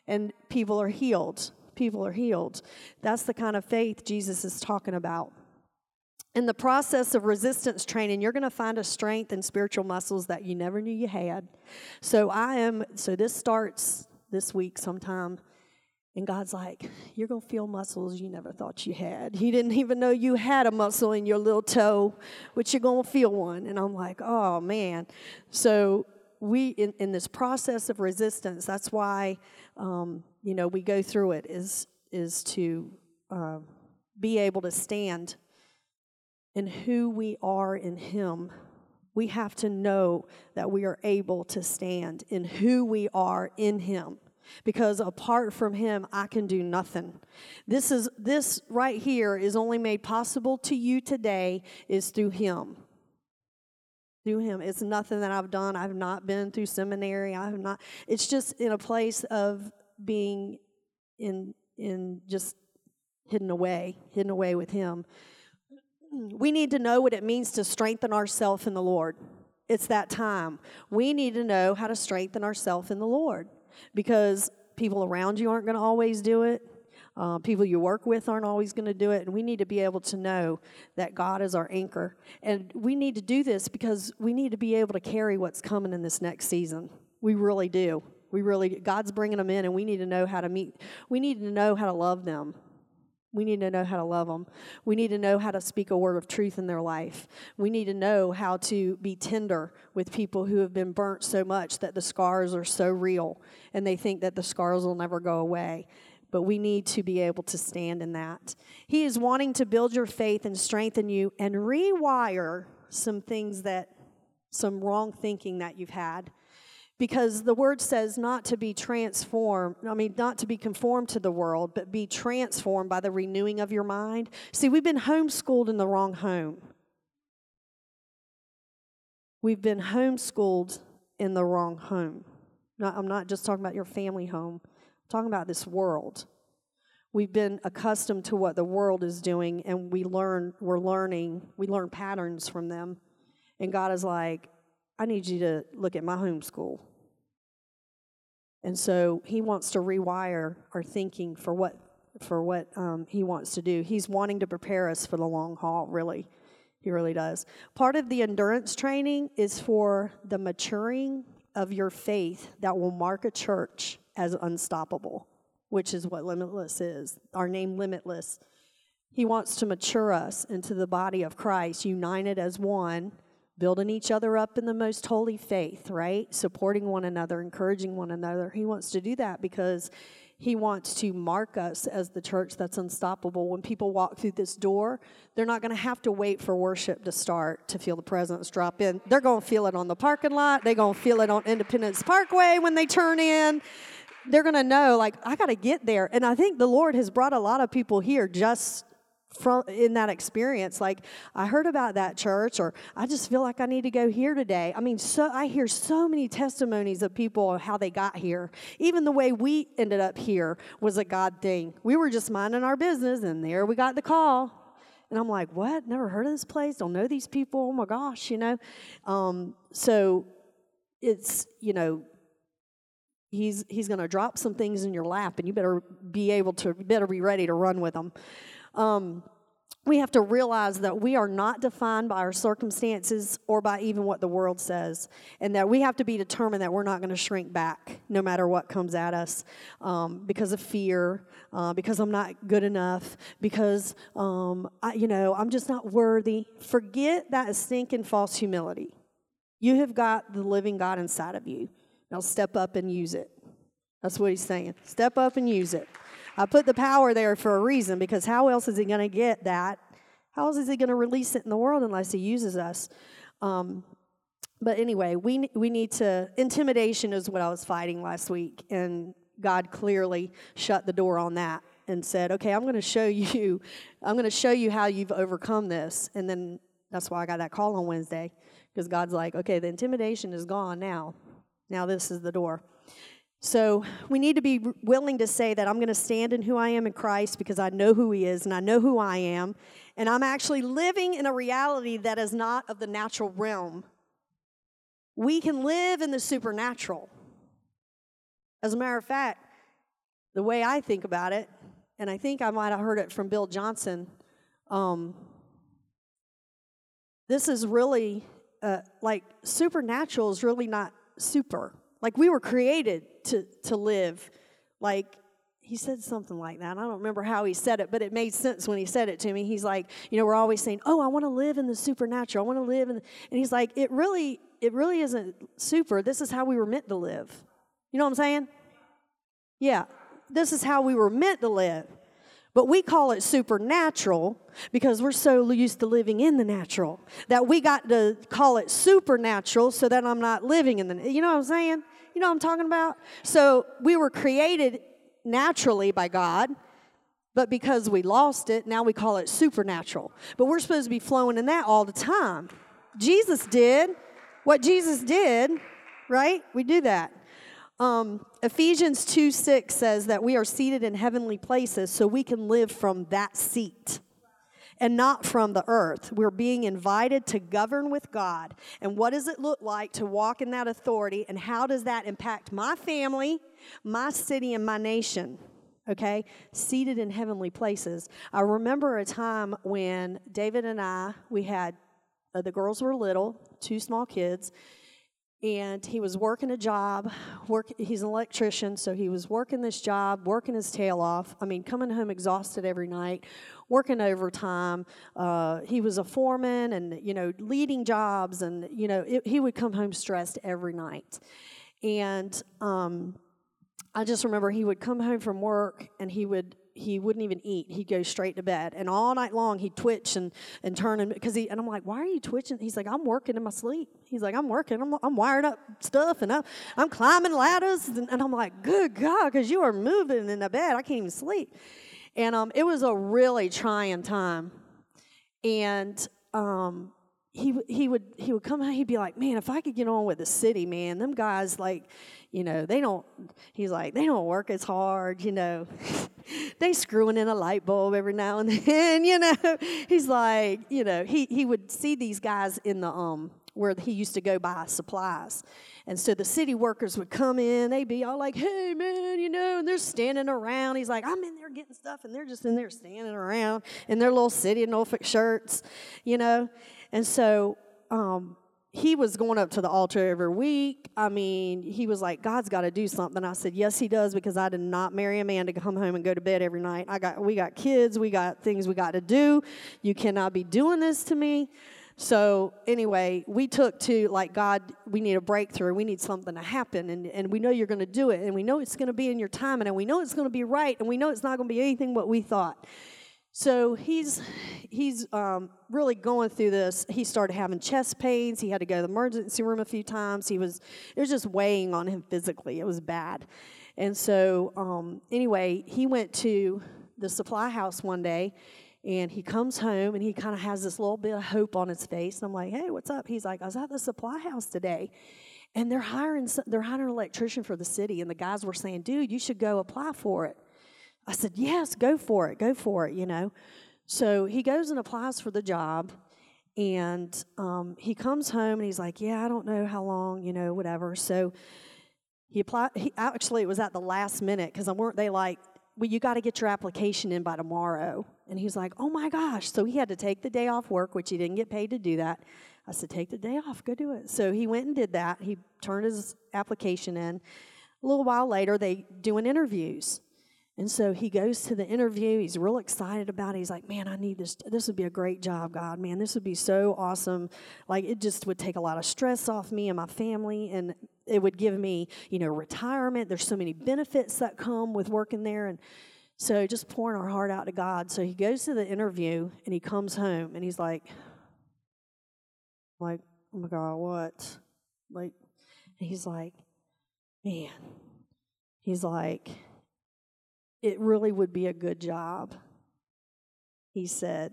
B: And people are healed people are healed. That's the kind of faith Jesus is talking about. In the process of resistance training, you're going to find a strength and spiritual muscles that you never knew you had. So I am so this starts this week sometime and God's like, You're going to feel muscles you never thought you had. He didn't even know you had a muscle in your little toe, but you're going to feel one. And I'm like, Oh, man. So, we, in, in this process of resistance, that's why, um, you know, we go through it, is, is to uh, be able to stand in who we are in Him. We have to know that we are able to stand in who we are in Him. Because apart from him i can do nothing. This is this right here is only made possible to you today is through him. Through him. It's nothing that i've done. I've not been through seminary. I have not it's just in a place of being in in just hidden away hidden away with him we need to know what it means to strengthen ourselves in the lord it's that time we need to know how to strengthen ourselves in the lord because people around you aren't going to always do it. Uh, people you work with aren't always going to do it, and we need to be able to know that God is our anchor. And we need to do this because we need to be able to carry what's coming in this next season. We really do. We really, God's bringing them in, and we need to know how to meet. We need to know how to love them. We need to know how to love them. We need to know how to speak a word of truth in their life. We need to know how to be tender with people who have been burnt so much that the scars are so real and they think that the scars will never go away. But we need to be able to stand in that. He is wanting to build your faith and strengthen you and rewire some things that, some wrong thinking that you've had because the word says not to be transformed, I mean, not to be conformed to the world, but be transformed by the renewing of your mind. See, we've been homeschooled in the wrong home. We've been homeschooled in the wrong home. Not, I'm not just talking about your family home, I'm talking about this world. We've been accustomed to what the world is doing, and we learn, we're learning, we learn patterns from them. And God is like, I need you to look at my homeschool. And so he wants to rewire our thinking for what for what um, he wants to do. He's wanting to prepare us for the long haul. Really, he really does. Part of the endurance training is for the maturing of your faith that will mark a church as unstoppable, which is what Limitless is. Our name, Limitless. He wants to mature us into the body of Christ, united as one building each other up in the most holy faith, right? Supporting one another, encouraging one another. He wants to do that because he wants to mark us as the church that's unstoppable. When people walk through this door, they're not going to have to wait for worship to start to feel the presence drop in. They're going to feel it on the parking lot, they're going to feel it on Independence Parkway when they turn in. They're going to know, like, I got to get there. And I think the Lord has brought a lot of people here just from in that experience like i heard about that church or i just feel like i need to go here today. I mean so i hear so many testimonies of people of how they got here. Even the way we ended up here was a god thing. We were just minding our business and there we got the call. And i'm like what? Never heard of this place? Don't know these people? Oh my gosh you know? Um, so it's you know he's he's going to drop some things in your lap and you better be able to better be ready to run with them um, we have to realize that we are not defined by our circumstances or by even what the world says, and that we have to be determined that we're not going to shrink back no matter what comes at us um, because of fear, uh, because I'm not good enough, because um, I, you know I'm just not worthy. Forget that stinking false humility. You have got the living God inside of you. Now step up and use it. That's what he's saying. Step up and use it. I put the power there for a reason because how else is he going to get that? How else is he going to release it in the world unless he uses us? Um, but anyway, we we need to. Intimidation is what I was fighting last week, and God clearly shut the door on that and said, "Okay, I'm going to show you. I'm going to show you how you've overcome this." And then that's why I got that call on Wednesday because God's like, "Okay, the intimidation is gone now. Now this is the door." So we need to be willing to say that I'm going to stand in who I am in Christ because I know who He is and I know who I am. And I'm actually living in a reality that is not of the natural realm. We can live in the supernatural. As a matter of fact, the way I think about it, and I think I might have heard it from Bill Johnson. Um, this is really uh, like supernatural is really not super. Like we were created to to live like he said something like that. I don't remember how he said it, but it made sense when he said it to me. He's like, you know, we're always saying, "Oh, I want to live in the supernatural. I want to live in," the, and he's like, it really, it really isn't super. This is how we were meant to live. You know what I'm saying? Yeah, this is how we were meant to live. But we call it supernatural because we're so used to living in the natural that we got to call it supernatural so that I'm not living in the. You know what I'm saying? You know what I'm talking about? So we were created naturally by God, but because we lost it, now we call it supernatural. But we're supposed to be flowing in that all the time. Jesus did what Jesus did, right? We do that. Um, Ephesians 2 6 says that we are seated in heavenly places so we can live from that seat and not from the earth. We're being invited to govern with God. And what does it look like to walk in that authority? And how does that impact my family, my city, and my nation? Okay, seated in heavenly places. I remember a time when David and I, we had, uh, the girls were little, two small kids, and he was working a job work he's an electrician so he was working this job working his tail off. I mean coming home exhausted every night working overtime. Uh, he was a foreman and you know leading jobs and you know it, he would come home stressed every night. And um, i just remember he would come home from work and he would he wouldn't even eat. He'd go straight to bed. And all night long he'd twitch and, and turn and because he and I'm like, why are you twitching? He's like, I'm working in my sleep. He's like, I'm working. I'm, I'm wired up stuff and I'm, I'm climbing ladders. And, and I'm like, good God, because you are moving in the bed. I can't even sleep. And um, it was a really trying time. And um, he he would he would come out. He'd be like, "Man, if I could get on with the city, man, them guys like, you know, they don't." He's like, "They don't work as hard, you know. they screwing in a light bulb every now and then, you know." He's like, you know, he he would see these guys in the um where he used to go buy supplies. And so the city workers would come in, they'd be all like, hey, man, you know, and they're standing around. He's like, I'm in there getting stuff, and they're just in there standing around in their little city Norfolk shirts, you know. And so um, he was going up to the altar every week. I mean, he was like, God's got to do something. I said, Yes, he does, because I did not marry a man to come home and go to bed every night. I got we got kids, we got things we got to do. You cannot be doing this to me. So anyway, we took to like God, we need a breakthrough. We need something to happen. And, and we know you're going to do it. And we know it's going to be in your time. And we know it's going to be right. And we know it's not going to be anything what we thought. So he's he's um, really going through this. He started having chest pains. He had to go to the emergency room a few times. He was it was just weighing on him physically. It was bad. And so um, anyway, he went to the supply house one day, and he comes home and he kind of has this little bit of hope on his face. And I'm like, hey, what's up? He's like, I was at the supply house today. And they're hiring they're hiring an electrician for the city, and the guys were saying, "Dude, you should go apply for it." I said, Yes, go for it, go for it, you know. So he goes and applies for the job, and um, he comes home and he's like, Yeah, I don't know how long, you know, whatever. So he applied, he, actually, it was at the last minute because weren't they like, Well, you got to get your application in by tomorrow. And he's like, Oh my gosh. So he had to take the day off work, which he didn't get paid to do that. I said, Take the day off, go do it. So he went and did that. He turned his application in. A little while later, they doing interviews. And so he goes to the interview. He's real excited about it. He's like, man, I need this. This would be a great job, God. Man, this would be so awesome. Like, it just would take a lot of stress off me and my family. And it would give me, you know, retirement. There's so many benefits that come with working there. And so just pouring our heart out to God. So he goes to the interview and he comes home and he's like, like, oh my God, what? Like, and he's like, man. He's like, it really would be a good job. He said,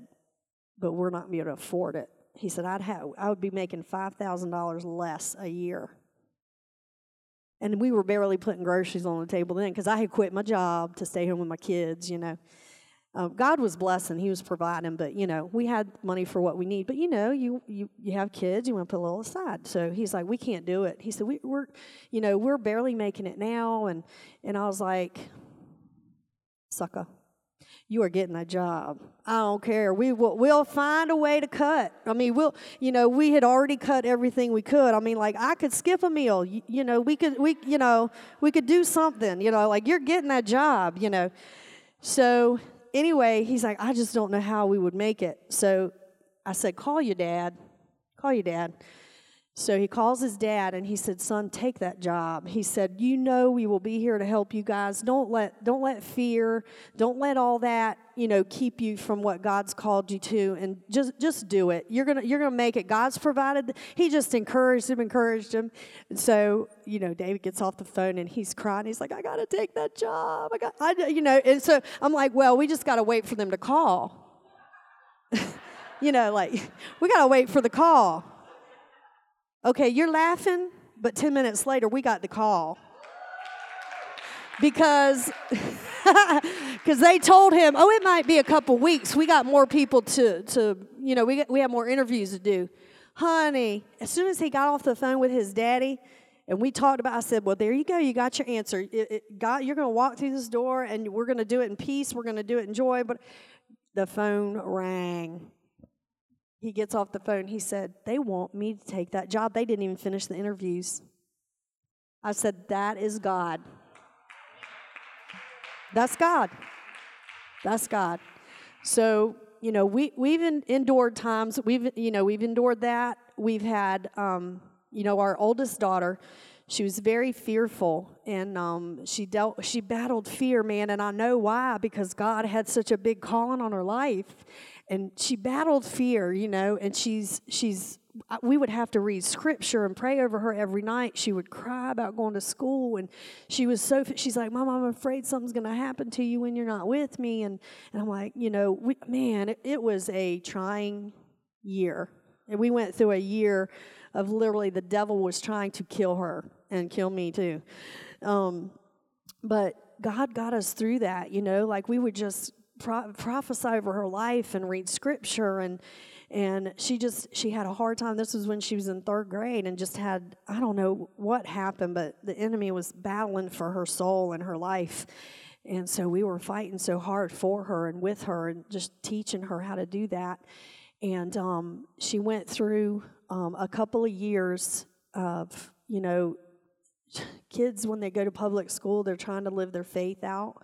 B: but we're not going to be able to afford it. He said, I'd have, I would be making $5,000 less a year. And we were barely putting groceries on the table then because I had quit my job to stay home with my kids, you know. Um, God was blessing; He was providing, but you know, we had money for what we need. But you know, you you you have kids, you want to put a little aside. So He's like, we can't do it. He said, we, we're, you know, we're barely making it now, and and I was like, sucker. you are getting a job. I don't care. We will we'll find a way to cut. I mean, we'll you know, we had already cut everything we could. I mean, like I could skip a meal. You, you know, we could we you know, we could do something, you know, like you're getting that job, you know. So, anyway, he's like, I just don't know how we would make it. So, I said, "Call your dad. Call your dad." So he calls his dad and he said, "Son, take that job." He said, "You know we will be here to help you guys. Don't let don't let fear, don't let all that, you know, keep you from what God's called you to and just just do it. You're going to you're going to make it. God's provided." He just encouraged him, encouraged him. And so, you know, David gets off the phone and he's crying. He's like, "I got to take that job. I got I you know." And so I'm like, "Well, we just got to wait for them to call." you know, like we got to wait for the call. Okay, you're laughing, but 10 minutes later, we got the call. Because because they told him, oh, it might be a couple weeks. We got more people to, to you know, we, got, we have more interviews to do. Honey, as soon as he got off the phone with his daddy, and we talked about, I said, well, there you go. You got your answer. It, it, God, you're going to walk through this door, and we're going to do it in peace. We're going to do it in joy. But the phone rang he gets off the phone. He said, They want me to take that job. They didn't even finish the interviews. I said, That is God. That's God. That's God. So, you know, we, we've endured times. We've, you know, we've endured that. We've had, um, you know, our oldest daughter, she was very fearful and um, she dealt she battled fear man and i know why because god had such a big calling on her life and she battled fear, you know, and she's she's uh, we would have to read scripture and pray over her every night. She would cry about going to school, and she was so. She's like, "Mom, I'm afraid something's going to happen to you when you're not with me." And and I'm like, you know, we, man, it, it was a trying year, and we went through a year of literally the devil was trying to kill her and kill me too. Um, but God got us through that, you know, like we would just pro- prophesy over her life and read scripture. And and she just she had a hard time. This was when she was in third grade and just had i don't know what happened but the enemy was battling for her soul and her life. And so we were fighting so hard for her and with her and just teaching her how to do that. And um, she went through um, a couple of years of you know kids when they go to public school they're trying to live their faith out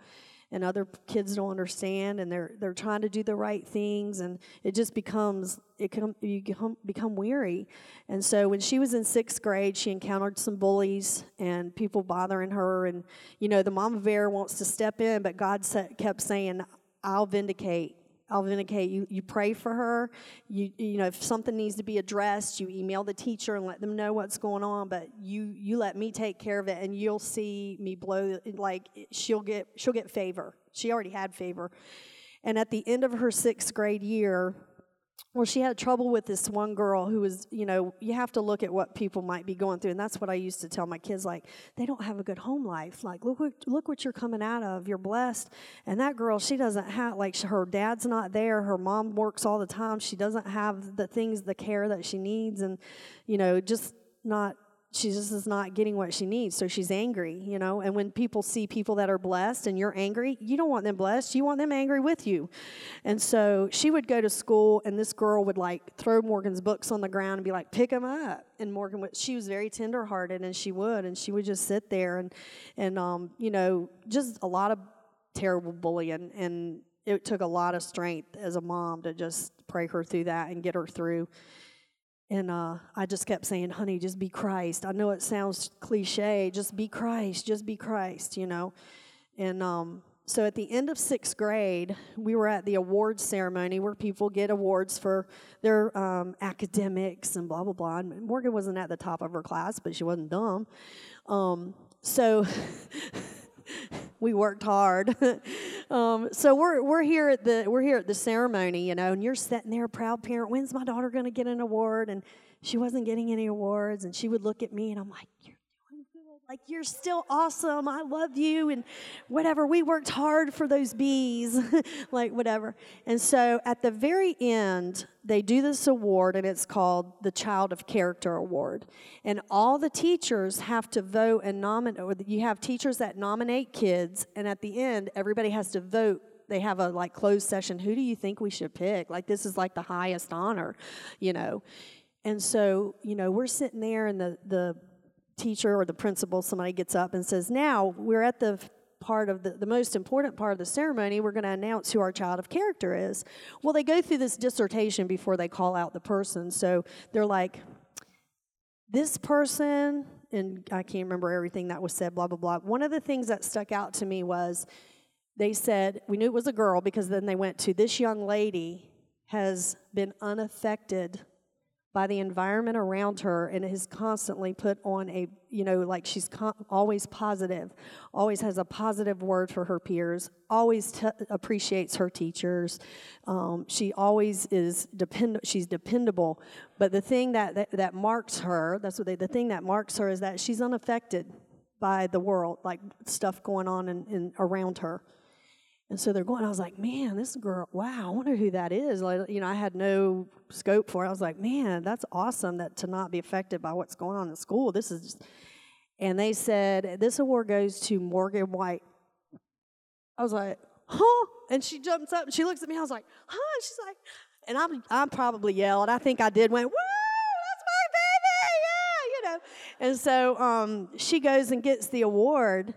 B: and other kids don't understand and they're they're trying to do the right things and it just becomes it can you become, weary. And so when she was in sixth grade she encountered some bullies and people bothering her and you know the mama bear wants to step in but god kept saying i'll vindicate I'll vindicate you. You pray for her. You you know if something needs to be addressed, you email the teacher and let them know what's going on. But you you let me take care of it, and you'll see me blow like she'll get she'll get favor. She already had favor, and at the end of her sixth grade year, well, she had trouble with this one girl who was, you know, you have to look at what people might be going through, and that's what I used to tell my kids. Like, they don't have a good home life. Like, look, what, look what you're coming out of. You're blessed. And that girl, she doesn't have like her dad's not there. Her mom works all the time. She doesn't have the things, the care that she needs, and you know, just not she just is not getting what she needs so she's angry you know? And when people see people that are blessed and you're angry you don't want them blessed you want them angry with you. And so she would go to school and this girl would like throw morgan's books on the ground and be like pick them up. And morgan would she was very tenderhearted and she would and she would just sit there and and um you know just a lot of terrible bullying. And it took a lot of strength as a mom to just pray her through that and get her through and uh, I just kept saying, honey, just be Christ. I know it sounds cliche, just be Christ, just be Christ, you know. And um, so at the end of sixth grade, we were at the awards ceremony where people get awards for their um, academics and blah, blah, blah. And Morgan wasn't at the top of her class, but she wasn't dumb. Um, so we worked hard. um, so we're we're here at the we're here at the ceremony, you know, and you're sitting there, proud parent. When's my daughter going to get an award? And she wasn't getting any awards, and she would look at me, and I'm like, you're like, you're still awesome. I love you. And whatever. We worked hard for those bees. like, whatever. And so at the very end, they do this award, and it's called the Child of Character Award. And all the teachers have to vote and nominate, or you have teachers that nominate kids, and at the end, everybody has to vote they have a like closed session. Who do you think we should pick? Like this is like the highest honor, you know. And so, you know, we're sitting there and the the teacher or the principal, somebody gets up and says, Now we're at the part of the, the most important part of the ceremony, we're going to announce who our child of character is. Well, they go through this dissertation before they call out the person. So they're like, this person, and I can't remember everything that was said, blah, blah, blah. One of the things that stuck out to me was they said, we knew it was a girl because then they went to this young lady has been unaffected by the environment around her and has constantly put on a, you know, like she's always positive, always has a positive word for her peers, always t- appreciates her teachers. Um, she always is depend. She's dependable. But the thing that, that, that marks her, that's what they, the thing that marks her is that she's unaffected by the world, like stuff going on in, in around her. And so they're going, I was like, man, this girl, wow, I wonder who that is. Like, you know, I had no scope for it. I was like, man, that's awesome that to not be affected by what's going on in school. This is, just, and they said, this award goes to Morgan White. I was like, huh? And she jumps up and she looks at me. I was like, huh? And she's like, and I'm, I'm probably yelled. I think I did, went, woo, that's my baby, yeah, you know. And so um, she goes and gets the award.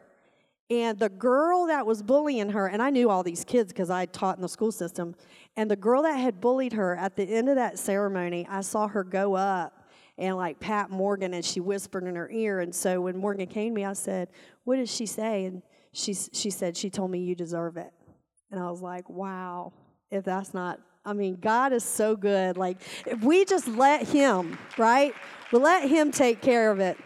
B: And the girl that was bullying her, and I knew all these kids because I taught in the school system, and the girl that had bullied her at the end of that ceremony, I saw her go up and like pat Morgan and she whispered in her ear. And so when Morgan came to me, I said, What did she say? And she, she said, She told me you deserve it. And I was like, Wow, if that's not, I mean, God is so good. Like, if we just let Him, right? We let Him take care of it.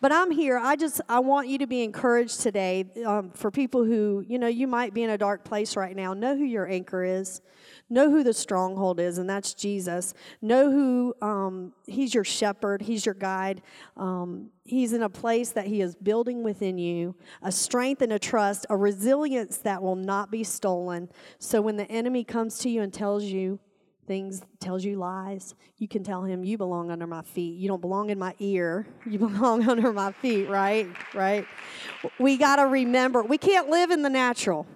B: But I'm here. I just I want you to be encouraged today um, for people who you know you might be in a dark place right now. Know who your anchor is. Know who the stronghold is, and that's Jesus. Know who um, He's your shepherd. He's your guide. Um, he's in a place that He is building within you a strength and a trust, a resilience that will not be stolen. So when the enemy comes to you and tells you things, tells you lies, you can tell him, You belong under my feet. You don't belong in my ear. You belong under my feet, right? Right? We got to remember, we can't live in the natural.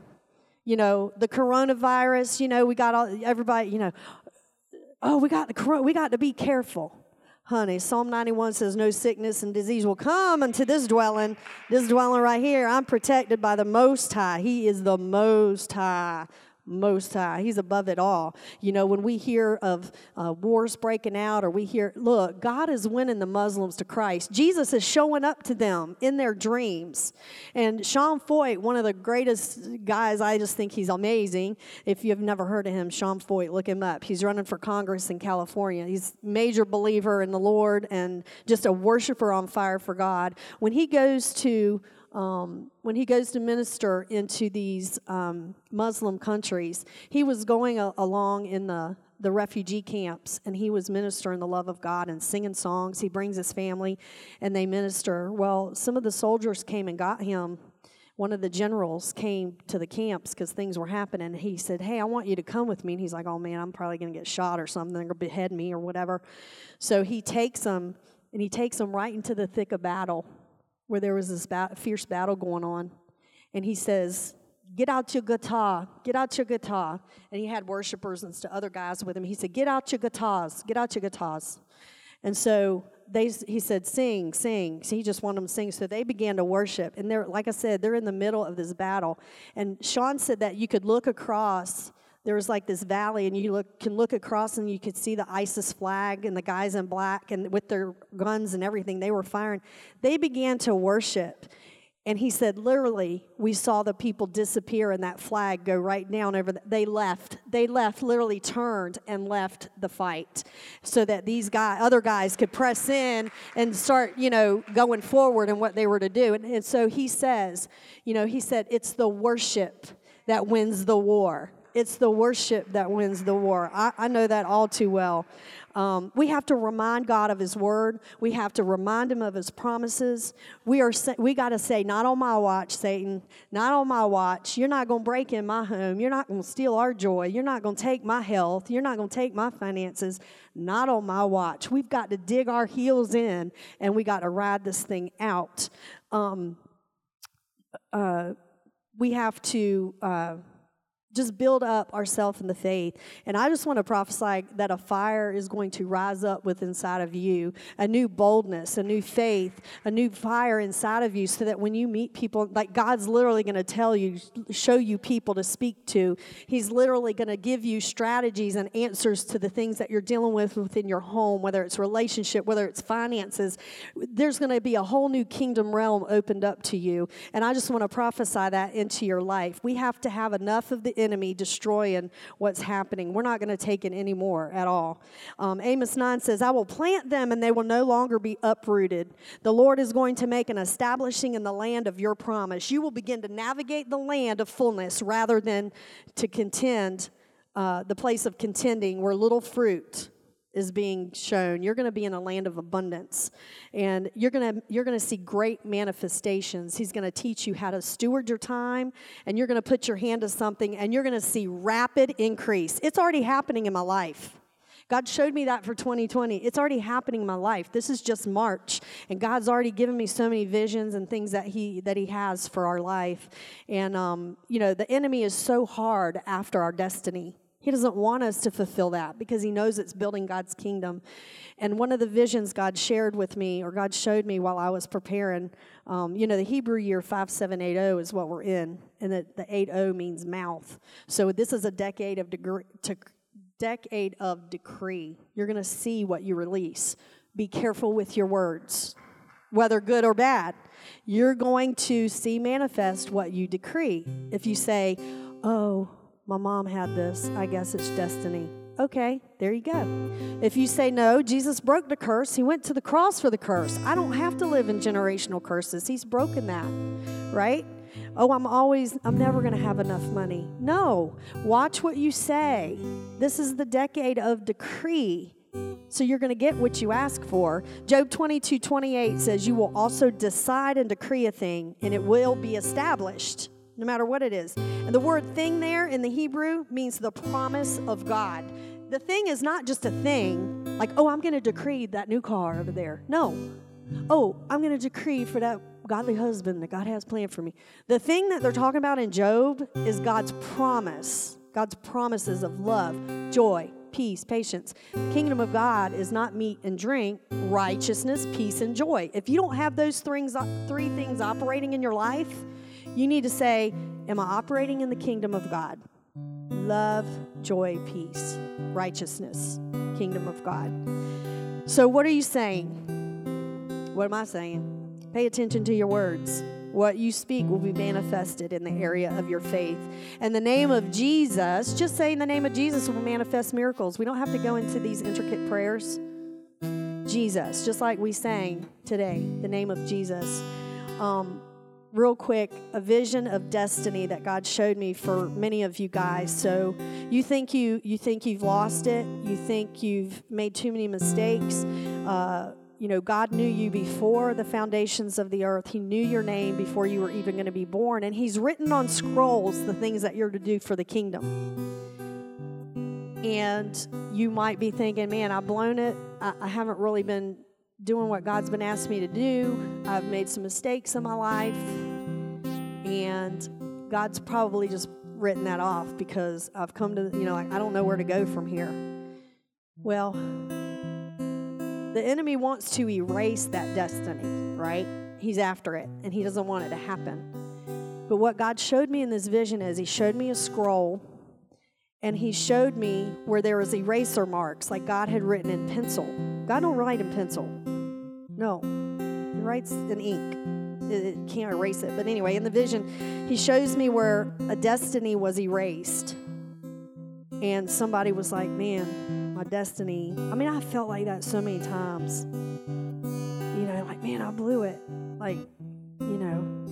B: You know, the coronavirus, you know, we got all, everybody, you know, oh, we got the we got to be careful. Honey, Psalm 91 says, No sickness and disease will come unto this dwelling. This dwelling right here, I'm protected by the Most High. He is the Most High. Most High. He's above it all. You know, when we hear of uh, wars breaking out, or we hear, look, God is winning the Muslims to Christ. Jesus is showing up to them in their dreams. And Sean Feucht, one of the greatest guys, I just think he's amazing. If you've never heard of him, Sean Feucht, look him up. He's running for Congress in California. He's major believer in the Lord and just a worshiper on fire for God. When he goes to um, when he goes to minister into these um, Muslim countries, he was going a- along in the the refugee camps and he was ministering the love of God and singing songs. He brings his family and they minister. Well, some of the soldiers came and got him. One of the generals came to the camps because things were happening. He said, Hey, I want you to come with me. And he's like, Oh man, I'm probably going to get shot or something. They're going to behead me or whatever. So he takes them and he takes them right into the thick of battle where there was this ba- fierce battle going on. And he says, Get out your guitar, get out your guitar. And he had worshipers and other guys with him. He said, Get out your guitars, get out your guitars. And so they, he said, Sing, sing. So he just wanted them to sing. So they began to worship. And they're, like I said, they're in the middle of this battle. And Sean said that you could look across there was like this valley, and you look, can look across and you could see the ISIS flag and the guys in black and with their guns and everything. They were firing. They began to worship. And he said, literally, we saw the people disappear and that flag go right down over. The, they left. They left, literally turned and left the fight so that these guy, other guys could press in and start, you know, going forward and what they were to do. And, and so he says, you know, he said, it's the worship that wins the war. It's the worship that wins the war. I, I know that all too well. Um, we have to remind God of His word. We have to remind Him of His promises. We are we got to say, "Not on my watch, Satan. Not on my watch. You're not going to break in my home. You're not going to steal our joy. You're not going to take my health. You're not going to take my finances. Not on my watch." We've got to dig our heels in, and we got to ride this thing out. Um, uh, we have to. Uh, just build up ourselves in the faith. And I just want to prophesy that a fire is going to rise up with inside of you, a new boldness, a new faith, a new fire inside of you, so that when you meet people, like God's literally going to tell you, show you people to speak to. He's literally going to give you strategies and answers to the things that you're dealing with within your home, whether it's relationship, whether it's finances. There's going to be a whole new kingdom realm opened up to you. And I just want to prophesy that into your life. We have to have enough of the enemy destroying what's happening. We're not going to take it anymore at all. Um, Amos 9 says, I will plant them and they will no longer be uprooted. The Lord is going to make an establishing in the land of your promise. You will begin to navigate the land of fullness rather than to contend, uh, the place of contending where little fruit is being shown. You're going to be in a land of abundance and you're going to you're going to see great manifestations. He's going to teach you how to steward your time and you're going to put your hand to something and you're going to see rapid increase. It's already happening in my life. God showed me that for 2020. It's already happening in my life. This is just March, and God's already given me so many visions and things that He that He has for our life. And um, you know, the enemy is so hard after our destiny. He doesn't want us to fulfill that because he knows it's building God's kingdom. And one of the visions God shared with me, or God showed me while I was preparing, um, you know, the Hebrew year 5780 is what we're in, and the, the 80 means mouth. So this is a decade of degree, to, decade of decree. You're going to see what you release. Be careful with your words, whether good or bad. You're going to see manifest what you decree. If you say, oh, my mom had this. I guess it's destiny. Okay, there you go. If you say no, Jesus broke the curse. He went to the cross for the curse. I don't have to live in generational curses. He's broken that, right? Oh, I'm always, I'm never going to have enough money. No, watch what you say. This is the decade of decree. So you're going to get what you ask for. Job 22 28 says, You will also decide and decree a thing, and it will be established no matter what it is. And the word thing there in the Hebrew means the promise of God. The thing is not just a thing, like, oh, I'm going to decree that new car over there. No. Oh, I'm going to decree for that godly husband that God has planned for me. The thing that they're talking about in Job is God's promise, God's promises of love, joy, peace, patience. The kingdom of God is not meat and drink, righteousness, peace, and joy. If you don't have those three things operating in your life, you need to say, Am I operating in the kingdom of God? Love, joy, peace, righteousness, kingdom of God. So, what are you saying? What am I saying? Pay attention to your words. What you speak will be manifested in the area of your faith. And the name of Jesus, just saying the name of Jesus will manifest miracles. We don't have to go into these intricate prayers. Jesus, just like we sang today, the name of Jesus. Um, real quick a vision of destiny that God showed me for many of you guys. So you think you you think you've lost it, you think you've made too many mistakes. Uh, you know, God knew you before the foundations of the earth. He knew your name before you were even going to be born, and He's written on scrolls the things that you're to do for the kingdom. And you might be thinking, man, I've blown it. I, I haven't really been doing what God's been asking me to do. I've made some mistakes in my life. And God's probably just written that off because I've come to, you know, like, I don't know where to go from here. Well, the enemy wants to erase that destiny, right? He's after it and he doesn't want it to happen. But what God showed me in this vision is he showed me a scroll and he showed me where there was eraser marks like God had written in pencil. God don't write in pencil. No. He writes in ink it can't erase it. But anyway, in the vision, he shows me where a destiny was erased. And somebody was like, man, my destiny. I mean, I felt like that so many times. You know, like, man, I blew it. Like, you know.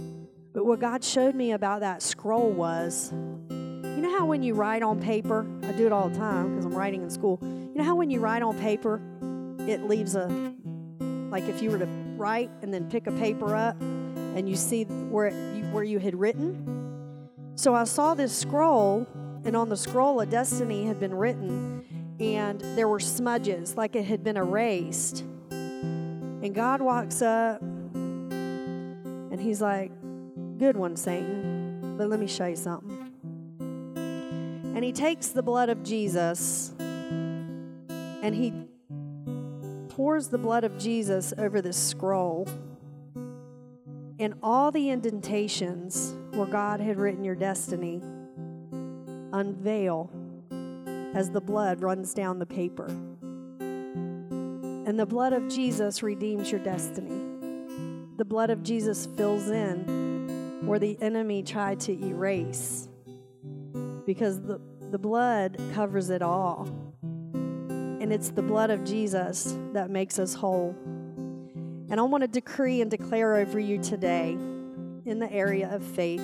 B: But what God showed me about that scroll was, you know how when you write on paper, I do it all the time because I'm writing in school. You know how when you write on paper, it leaves a, like if you were to write and then pick a paper up and you see where, you, where you had written. So I saw this scroll, and on the scroll, a destiny had been written, and there were smudges, like it had been erased. And God walks up, and He's like, Good one, Satan, but let me show you something. And he takes the blood of Jesus and he pours the blood of Jesus over this scroll. And all the indentations where God had written your destiny unveil as the blood runs down the paper. And the blood of Jesus redeems your destiny. The blood of Jesus fills in where the enemy tried to erase because the, the blood covers it all. And it's the blood of Jesus that makes us whole. And I want to decree and declare over you today in the area of faith.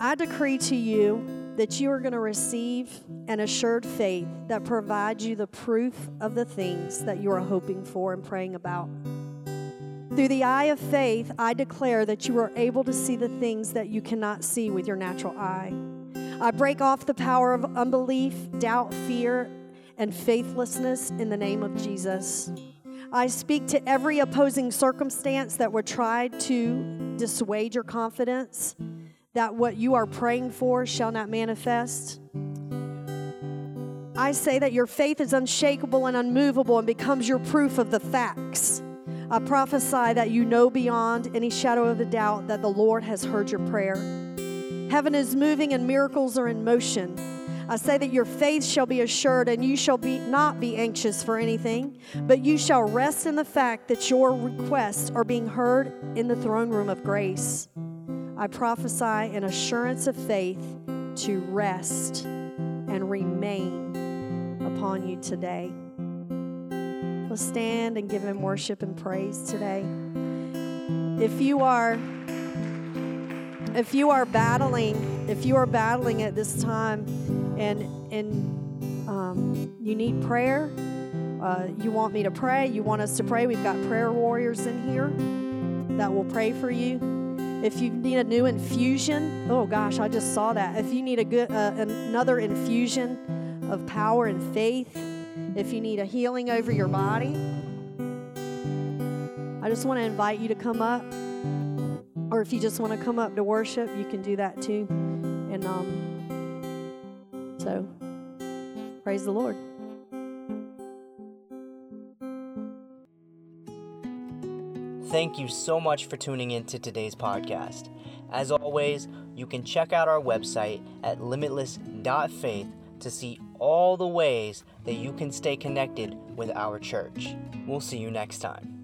B: I decree to you that you are going to receive an assured faith that provides you the proof of the things that you are hoping for and praying about. Through the eye of faith, I declare that you are able to see the things that you cannot see with your natural eye. I break off the power of unbelief, doubt, fear, and faithlessness in the name of Jesus. I speak to every opposing circumstance that would try to dissuade your confidence that what you are praying for shall not manifest. I say that your faith is unshakable and unmovable and becomes your proof of the facts. I prophesy that you know beyond any shadow of a doubt that the Lord has heard your prayer. Heaven is moving and miracles are in motion. I say that your faith shall be assured and you shall be not be anxious for anything, but you shall rest in the fact that your requests are being heard in the throne room of grace. I prophesy an assurance of faith to rest and remain upon you today. Let's stand and give him worship and praise today. If you are if you are battling, if you are battling at this time and and um, you need prayer, uh, you want me to pray, you want us to pray, we've got prayer warriors in here that will pray for you. If you need a new infusion, oh gosh, I just saw that. If you need a good uh, another infusion of power and faith, if you need a healing over your body, I just want to invite you to come up. Or if you just want to come up to worship, you can do that too. And um, so, praise the Lord.
A: Thank you so much for tuning in to today's podcast. As always, you can check out our website at limitless.faith to see all the ways that you can stay connected with our church. We'll see you next time.